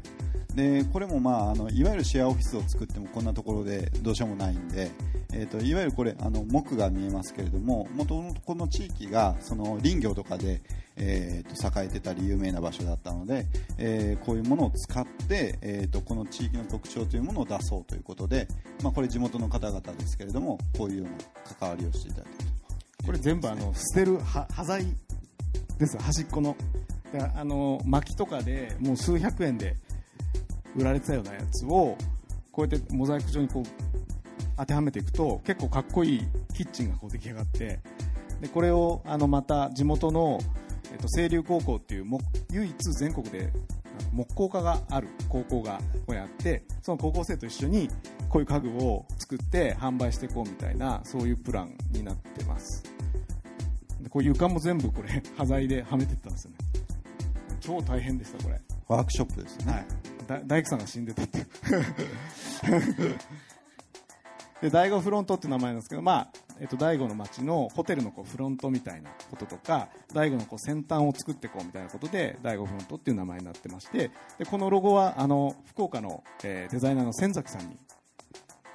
でこれも、まあ、あのいわゆるシェアオフィスを作ってもこんなところでどうしようもないんで、えー、といわゆるこれあの木が見えますけれどももともとこの地域がその林業とかで、えー、と栄えてたり有名な場所だったので、えーこういうものを使って、えー、とこの地域の特徴というものを出そうということで、まあ、これ地元の方々ですけれどもこういうような関わりをしていただいているこれ全部あの捨てる端材です。端っこの。だあの薪とかでもう数百円で売られてたようなやつをこうやってモザイク状にこう当てはめていくと結構かっこいいキッチンがこう出来上がってでこれをあのまた地元の、えっと、清流高校っていう唯一全国で木工科がある高校がここにあってその高校生と一緒にこういう家具を作って販売していこうみたいなそういうプランになってます。こう床も全部これ (laughs) 端材ではめてったんですよね。超大変でしたこれ。ワークショップですね、はい、だ大工さんが死んでたって (laughs) で大悟フロントっていう名前なんですけど、まあえっと、大悟の町のホテルのこうフロントみたいなこととか大悟のこう先端を作っていこうみたいなことで大悟フロントっていう名前になってましてでこのロゴはあの福岡の、えーデザイナーの千崎さんに、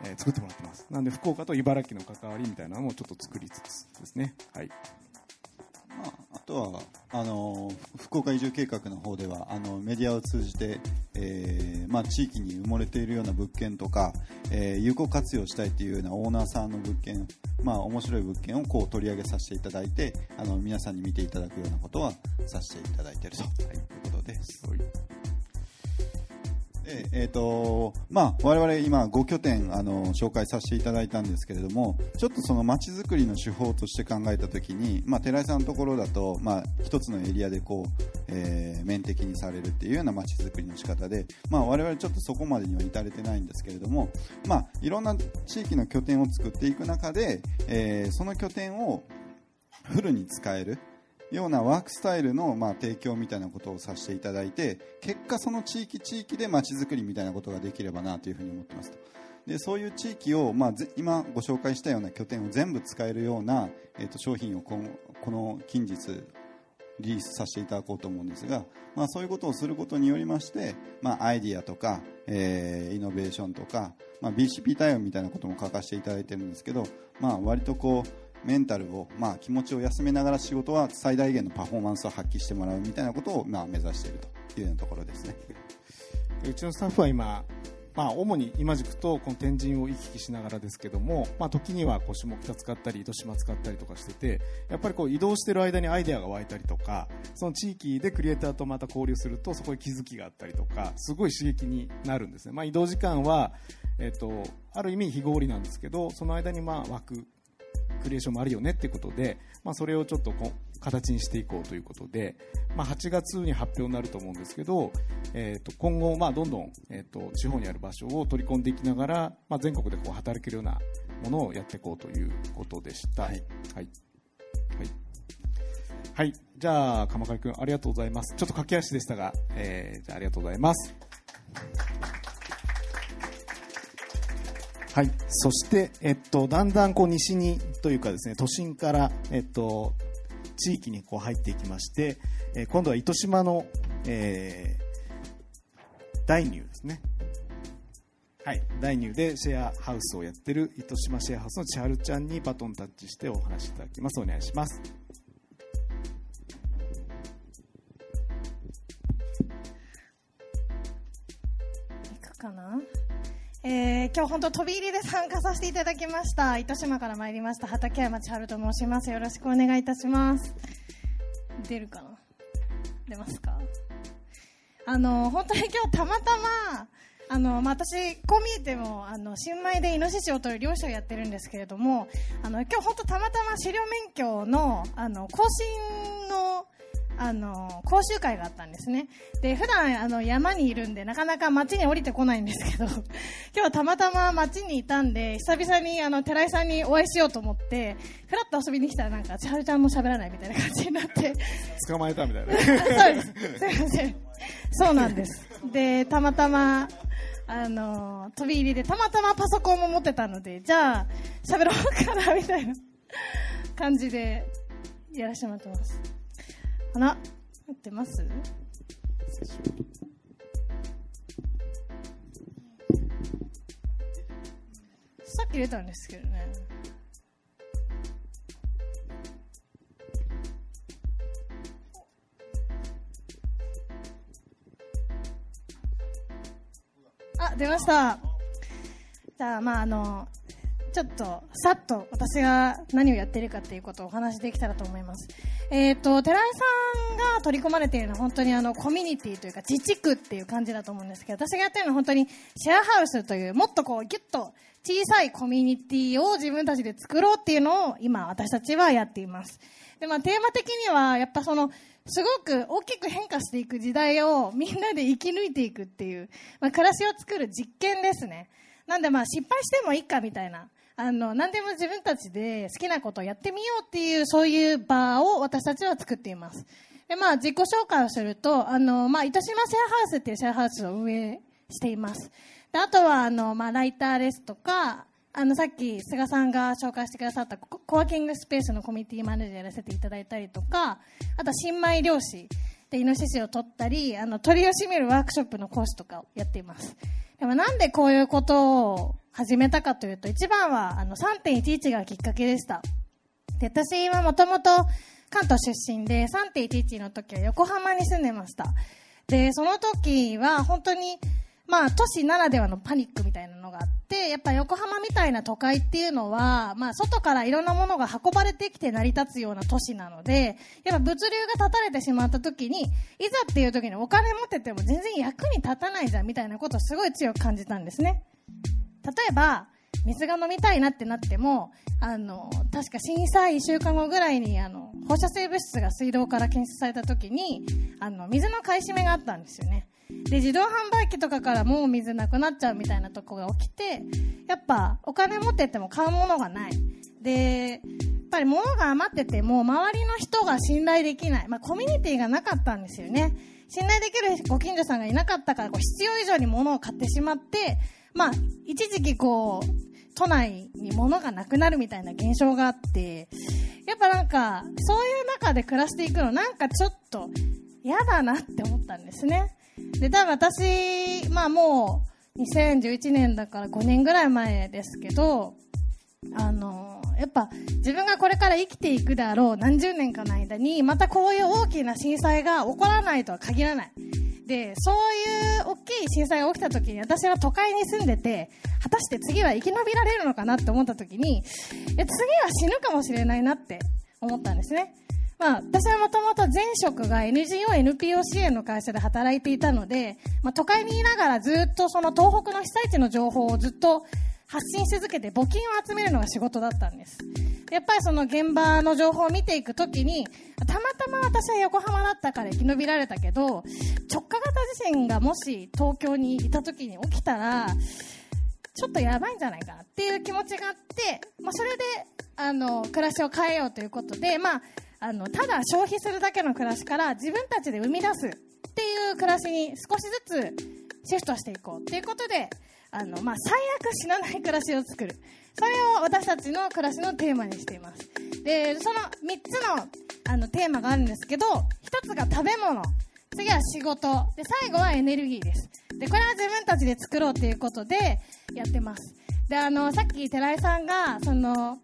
えー作ってもらってます。なんで福岡と茨城の関わりみたいなのもちょっと作りつつですね。はい。まあ、とはあの福岡移住計画の方ではあのメディアを通じて、えーまあ、地域に埋もれているような物件とか、えー有効活用したいというようなオーナーさんの物件、まあ、面白い物件をこう取り上げさせていただいてあの皆さんに見ていただくようなことはさせていただいているということです。でえーとまあ、我々今5拠点あの紹介させていただいたんですけれどもちょっとその街づくりの手法として考えたときに、まあ、寺井さんのところだと、まあ、一つのエリアでこう、えー面的にされるっていうような街づくりの仕方で、まあ、我々ちょっとそこまでには至れてないんですけれども、まあ、いろんな地域の拠点を作っていく中で、えーその拠点をフルに使えるようなワークスタイルのまあ提供みたいなことをさせていただいて結果その地域地域で街づくりみたいなことができればなというふうに思ってますと。でそういう地域を、まあ、今ご紹介したような拠点を全部使えるような、えー、と商品をこのこの近日リリースさせていただこうと思うんですが、まあ、そういうことをすることによりまして、まあ、アイディアとか、えーイノベーションとか、まあ、BCP 対応みたいなことも書かせていただいてるんですけど、まあ、割とこうメンタルを、まあ、気持ちを休めながら仕事は最大限のパフォーマンスを発揮してもらうみたいなことを、まあ、目指しているというようなところですね。うちのスタッフは今、まあ、主に今宿とこの天神を行き来しながらですけども、まあ、時にはこう下北使ったり糸島使ったりとかしててやっぱりこう移動してる間にアイデアが湧いたりとかその地域でクリエイターとまた交流するとそこに気づきがあったりとかすごい刺激になるんですね、まあ、移動時間は、えっとある意味非合理なんですけどその間にまあ湧くクリエーションもあるよねっていうことで、まあ、それをちょっとこう形にしていこうということで、まあ、8月に発表になると思うんですけど、えー、と今後、まあ、どんどん、えー、と地方にある場所を取り込んでいきながら、まあ、全国でこう働けるようなものをやっていこうということでした。はい、はい。はい。はい、じゃあ鎌刈君ありがとうございます。ちょっと駆け足でしたが、えーじゃあありがとうございますはい、そして、えっと、だんだんこう西にというかですね都心から、えっと、地域にこう入っていきまして、えー今度は糸島の、えー大乳ですね。はい、大乳でシェアハウスをやってる糸島シェアハウスの千春ちゃんにバトンタッチしてお話しいただきます。お願いします。えー、今日本当飛び入りで参加させていただきました。糸島から参りました。畠山千春と申します。よろしくお願いいたします。出るかな？出ますか？あの本当に今日たまたまあの、まあ、私こう見えてもあの新米でイノシシを取る漁師をやってるんですけれどもあの今日本当たまたま狩猟免許のあの更新のあの講習会があったんですね。で普段あの山にいるんでなかなか街に降りてこないんですけど (laughs) 今日はたまたま街にいたんで久々にあの寺井さんにお会いしようと思ってふらっと遊びに来たらなんか千春ちゃんも喋らないみたいな感じになって。捕まえたみたいな。(laughs) そうです。すいません。そうなんです。でたまたまあの飛び入りでたまたまパソコンも持ってたのでじゃあ喋ろうかなみたいな感じでやらせてもらってますあら合ってます？さっき出たんですけどね。あ出ました。じゃあまああのちょっとさっと私が何をやってるかっていうことをお話しできたらと思います。えっ、と寺井さんが取り込まれているのは本当にあのコミュニティというか自治区っていう感じだと思うんですけど、私がやってるのは本当にシェアハウスというもっとこうギュッと小さいコミュニティを自分たちで作ろうっていうのを今私たちはやっています。でまあテーマ的にはやっぱそのすごく大きく変化していく時代をみんなで生き抜いていくっていう、まあ、暮らしを作る実験ですね。なんでまあ失敗してもいいかみたいな。あの、何でも自分たちで好きなことをやってみようっていう、そういう場を私たちは作っています。で、まあ自己紹介をすると、あの、まあ糸島シェアハウスっていうシェアハウスを運営しています。で、あとは、あの、まあライターですとか、あの、さっき菅さんが紹介してくださったココワーキングスペースのコミュニティマネージャーやらせていただいたりとか、あと新米漁師でイノシシを取ったり、あの、鳥を締めるワークショップの講師とかをやっています。でもなんでこういうことを始めたかというと、一番はあの3.11がきっかけでした。で、私はもともと関東出身で3.11の時は横浜に住んでました。で、その時は本当に、まあ都市ならではのパニックみたいなのがあって、やっぱ横浜みたいな都会っていうのは、まあ外からいろんなものが運ばれてきて成り立つような都市なので、やっぱ物流が断たれてしまった時に、いざっていう時にお金持ってても全然役に立たないじゃんみたいなことをすごい強く感じたんですね。例えば、水が飲みたいなってなっても、あの、確か震災1週間後ぐらいに、あの、放射性物質が水道から検出された時に、あの、水の買い占めがあったんですよね。で、自動販売機とかからもう水なくなっちゃうみたいなとこが起きて、やっぱお金持ってても買うものがない。で、やっぱり物が余ってても周りの人が信頼できない。まあコミュニティがなかったんですよね。信頼できるご近所さんがいなかったから、こう必要以上に物を買ってしまって、まあ、一時期こう、都内に物がなくなるみたいな現象があって、やっぱなんか、そういう中で暮らしていくのなんかちょっと嫌だなって思ったんですね。で、多分私、まあもう2011年だから5年ぐらい前ですけど、あの、やっぱ自分がこれから生きていくであろう何十年かの間に、またこういう大きな震災が起こらないとは限らない。で、そういう大きい震災が起きた時に私は都会に住んでて、果たして次は生き延びられるのかなって思った時に、次は死ぬかもしれないなって思ったんですね。まあ、私はもともと前職が NGO、NPO 支援の会社で働いていたので、まあ、都会にいながらずっとその東北の被災地の情報をずっと発信し続けて募金を集めるのが仕事だったんです。やっぱりその現場の情報を見ていくときに、たまたま私は横浜だったから生き延びられたけど、直下型地震がもし東京にいたときに起きたら、ちょっとやばいんじゃないかなっていう気持ちがあって、まあ、それで、あの、暮らしを変えようということで、まあ、あの、ただ消費するだけの暮らしから自分たちで生み出すっていう暮らしに少しずつシフトしていこうっていうことで、あの、まあ、最悪死なない暮らしを作る。それを私たちの暮らしのテーマにしています。で、その3つの、あの、テーマがあるんですけど、1つが食べ物。次は仕事。で、最後はエネルギーです。で、これは自分たちで作ろうということでやってます。で、あの、さっき寺井さんが、その、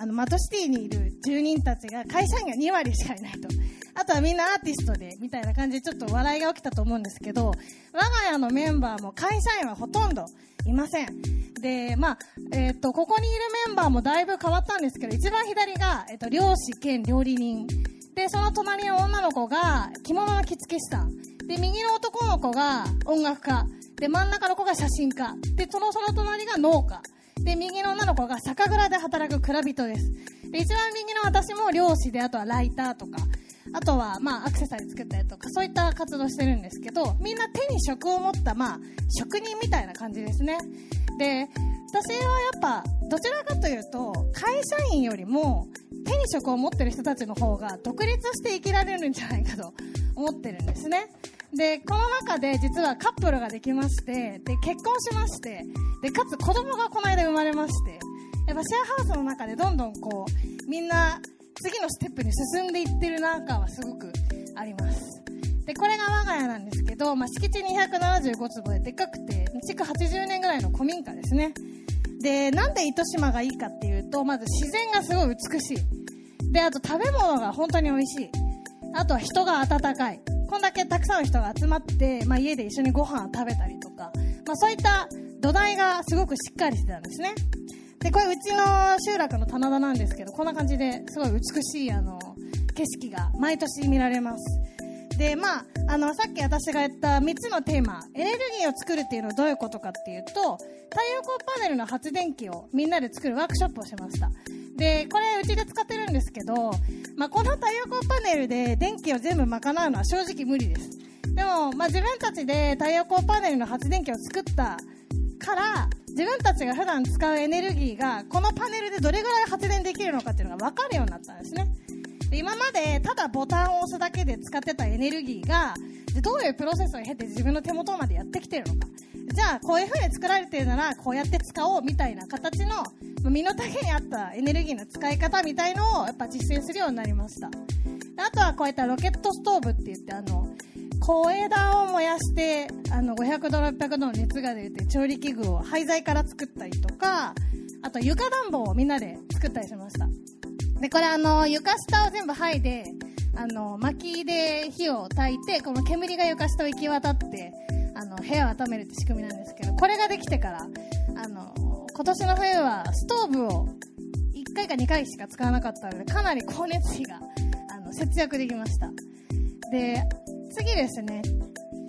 あの、マトシティにいる住人たちが会社員が2割しかいないと。あとはみんなアーティストで、みたいな感じでちょっと笑いが起きたと思うんですけど、我が家のメンバーも会社員はほとんどいません。で、まあ、えっ、と、ここにいるメンバーもだいぶ変わったんですけど、一番左が、えっ、と、漁師兼料理人。で、その隣の女の子が着物の着付け師さん。で、右の男の子が音楽家。で、真ん中の子が写真家。で、そのその隣が農家。で、右の女の子が酒蔵で働く蔵人です。で、一番右の私も漁師で、あとはライターとか、あとは、まあ、アクセサリー作ったりとか、そういった活動してるんですけど、みんな手に職を持った、まあ、職人みたいな感じですね。で、私はやっぱ、どちらかというと、会社員よりも、手に職を持ってる人たちの方が、独立して生きられるんじゃないかと思ってるんですね。で、この中で実はカップルができまして、で、結婚しまして、で、かつ子供がこの間生まれまして、やっぱシェアハウスの中でどんどんこう、みんな次のステップに進んでいってる中はすごくあります。で、これが我が家なんですけど、まあ、敷地275坪ででっかくて、築80年ぐらいの古民家ですね。で、なんで糸島がいいかっていうと、まず自然がすごい美しい。で、あと食べ物が本当に美味しい。あとは人が温かい。こんだけたくさんの人が集まって、まあ、家で一緒にご飯を食べたりとか、まあ、そういった土台がすごくしっかりしてたんですね。で、これうちの集落の棚田なんですけど、こんな感じですごい美しいあの、景色が毎年見られます。で、まあ、あの、さっき私が言った3つのテーマ、エネルギーを作るっていうのはどういうことかっていうと、太陽光パネルの発電機をみんなで作るワークショップをしました。で、これうちで使ってるんですけど、まあ、この太陽光パネルで電気を全部賄うのは正直無理です。でも、まあ、自分たちで太陽光パネルの発電機を作ったから、自分たちが普段使うエネルギーが、このパネルでどれぐらい発電できるのかっていうのが分かるようになったんですね。今までただボタンを押すだけで使ってたエネルギーが、どういうプロセスを経て自分の手元までやってきてるのか。じゃあ、こういう風に作られてるなら、こうやって使おうみたいな形の、身の丈に合ったエネルギーの使い方みたいのを、やっぱ実践するようになりました。あとはこういったロケットストーブって言って、あの、小枝を燃やして、あの、500度、600度の熱が出て、調理器具を廃材から作ったりとか、あと床暖房をみんなで作ったりしました。で、これあの、床下を全部剥いで、あの、薪で火を焚いて、この煙が床下を行き渡って、あの、部屋を温めるって仕組みなんですけど、これができてから、あの、今年の冬はストーブを1回か2回しか使わなかったので、かなり光熱費が、あの、節約できました。で、次ですね、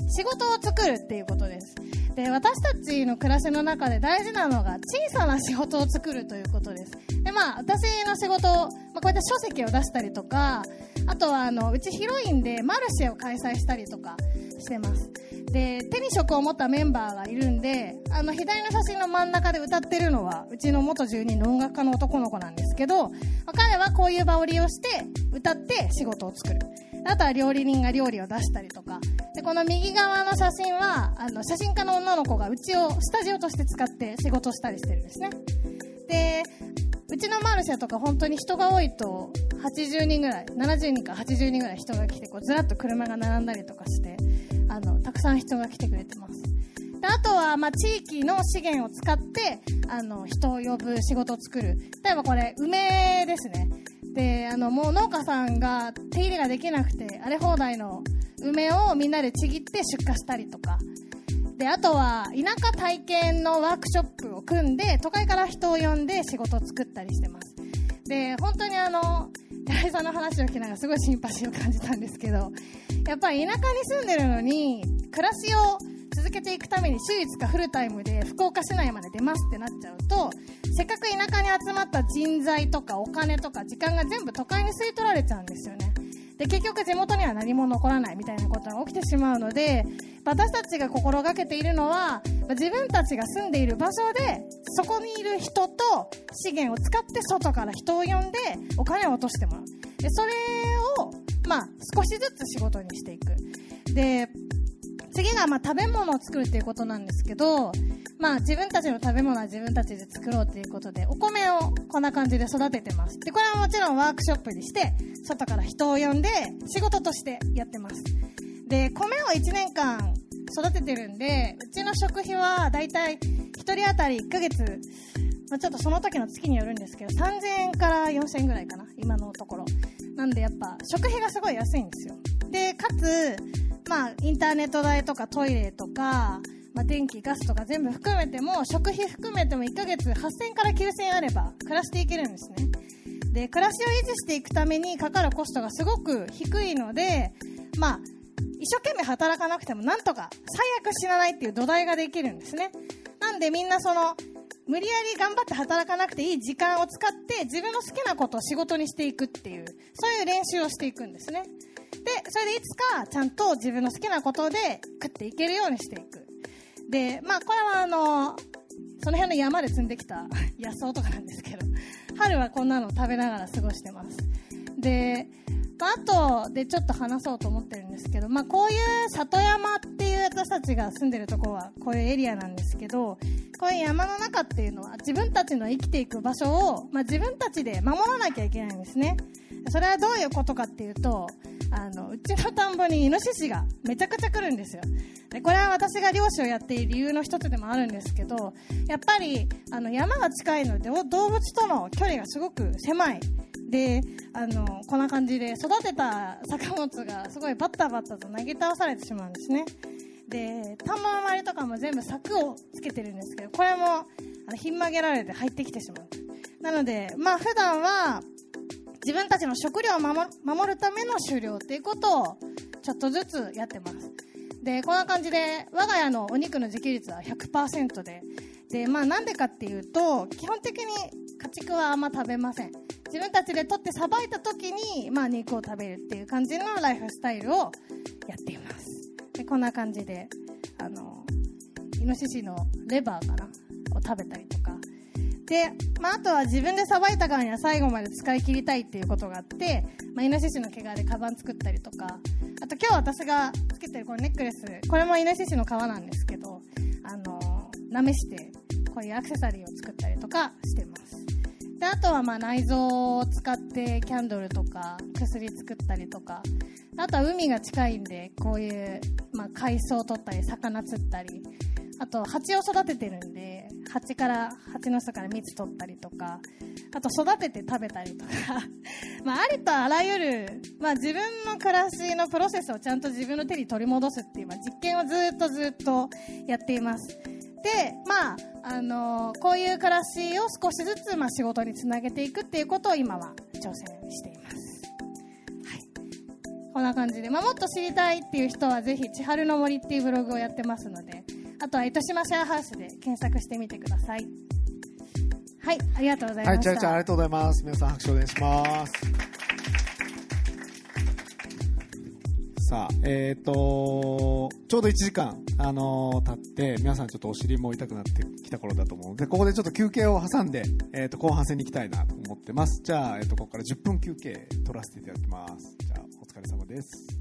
仕事を作るっていうことです。で、私たちの暮らしの中で大事なのが小さな仕事を作るということです。で、まあ、私の仕事、まあ、こうやって書籍を出したりとか、あとは、あの、うちヒロインでマルシェを開催したりとかしてます。で、手に職を持ったメンバーがいるんで、あの、左の写真の真ん中で歌ってるのは、うちの元住人の音楽家の男の子なんですけど、彼はこういう場を利用して、歌って仕事を作る。あとは料理人が料理を出したりとか。で、この右側の写真は、あの、写真家の女の子がうちをスタジオとして使って仕事したりしてるんですね。で、うちのマルシェとか本当に人が多いと、80人ぐらい、70人か80人ぐらい人が来て、こうずらっと車が並んだりとかして、あの、たくさん人が来てくれてます。であとは、まあ、地域の資源を使って、あの、人を呼ぶ仕事を作る。例えばこれ、梅ですね。で、あの、もう農家さんが手入れができなくて、荒れ放題の梅をみんなでちぎって出荷したりとか。で、あとは、田舎体験のワークショップを組んで、都会から人を呼んで仕事を作ったりしてます。で、本当にあの、八重さんの話を聞きながらすごいシンパシーを感じたんですけど、やっぱり田舎に住んでるのに、暮らしを続けていくために週5日フルタイムで福岡市内まで出ますってなっちゃうと、せっかく田舎に集まった人材とかお金とか時間が全部都会に吸い取られちゃうんですよね。で、結局地元には何も残らないみたいなことが起きてしまうので、私たちが心がけているのは、自分たちが住んでいる場所で、そこにいる人と資源を使って外から人を呼んでお金を落としてもらう。で、それを、まあ、少しずつ仕事にしていく。で、次がま食べ物を作るっていうことなんですけど、まあ自分たちの食べ物は自分たちで作ろうということで、お米をこんな感じで育ててます。で、これはもちろんワークショップにして、外から人を呼んで仕事としてやってます。で、米を1年間育ててるんで、うちの食費はだいたい1人当たり1ヶ月、ま、ちょっとその時の月によるんですけど、3000円から4000円ぐらいかな、今のところ。なんでやっぱ食費がすごい安いんですよ。で、かつ、まあ、インターネット代とかトイレとか、まあ、電気、ガスとか全部含めても、食費含めても1ヶ月8000から9000円あれば暮らしていけるんですね。で、暮らしを維持していくためにかかるコストがすごく低いので、まあ、一生懸命働かなくてもなんとか最悪死なないっていう土台ができるんですね。なんでみんなその、無理やり頑張って働かなくていい時間を使って自分の好きなことを仕事にしていくっていう、そういう練習をしていくんですね。で、それでいつかちゃんと自分の好きなことで食っていけるようにしていく。で、まあこれはあの、その辺の山で積んできた (laughs) 野草とかなんですけど、春はこんなの食べながら過ごしてます。で、まあ、あとでちょっと話そうと思ってるんですけど、まあ、こういう里山っていう私たちが住んでるとこはこういうエリアなんですけど、こういう山の中っていうのは自分たちの生きていく場所を、まあ、自分たちで守らなきゃいけないんですね。それはどういうことかっていうと、あの、うちの田んぼにイノシシがめちゃくちゃ来るんですよ。で、これは私が漁師をやっている理由の一つでもあるんですけど、やっぱり、あの、山が近いので、動物との距離がすごく狭い。で、あの、こんな感じで育てた作物がすごいバッタバッタと投げ倒されてしまうんですね。で、田んぼの周りとかも全部柵をつけてるんですけど、これも、あの、ひん曲げられて入ってきてしまう。なので、まあ普段は、自分たちの食料を守るための狩猟っていうことをちょっとずつやってます。で、こんな感じで、我が家のお肉の自給率は100%で、で、まあなんでかっていうと、基本的に家畜はあんま食べません。自分たちで取ってさばいた時に、まあ肉を食べるっていう感じのライフスタイルをやっています。で、こんな感じで、あの、イノシシのレバーかな？を食べたり、で、まあ、あとは自分でさばいたからには最後まで使い切りたいっていうことがあって、まあ、イノシシの毛皮でカバン作ったりとか、あと今日私がつけてるこのネックレス、これもイノシシの皮なんですけど、あの、舐めして、こういうアクセサリーを作ったりとかしてます。で、あとはまあ内臓を使ってキャンドルとか薬作ったりとか、あとは海が近いんで、こういう、まあ海藻を取ったり、魚釣ったり、あと蜂を育ててるんで、蜂から、蜂の巣から蜜取ったりとか、あと育てて食べたりとか、(laughs) まあ、ありとあらゆる、まあ、自分の暮らしのプロセスをちゃんと自分の手に取り戻すっていう、まあ、実験をずっとずっとやっています。で、まあ、あのこういう暮らしを少しずつ、まあ、仕事につなげていくっていうことを今は挑戦しています。はい。こんな感じで、まあ、もっと知りたいっていう人はぜひ、千春の森っていうブログをやってますので、あとは糸島シェアハウスで検索してみてください。はい、ありがとうございまはい、した。ちゃちゃありがとうございます。皆さん拍手お願いします。さあ、えっ、と、ちょうど1時間、あのー経って、皆さんちょっとお尻も痛くなってきた頃だと思うので、ここでちょっと休憩を挟んで、えっ、と、後半戦に行きたいなと思ってます。じゃあ、えっ、と、ここから10分休憩取らせていただきます。じゃあ、お疲れ様です。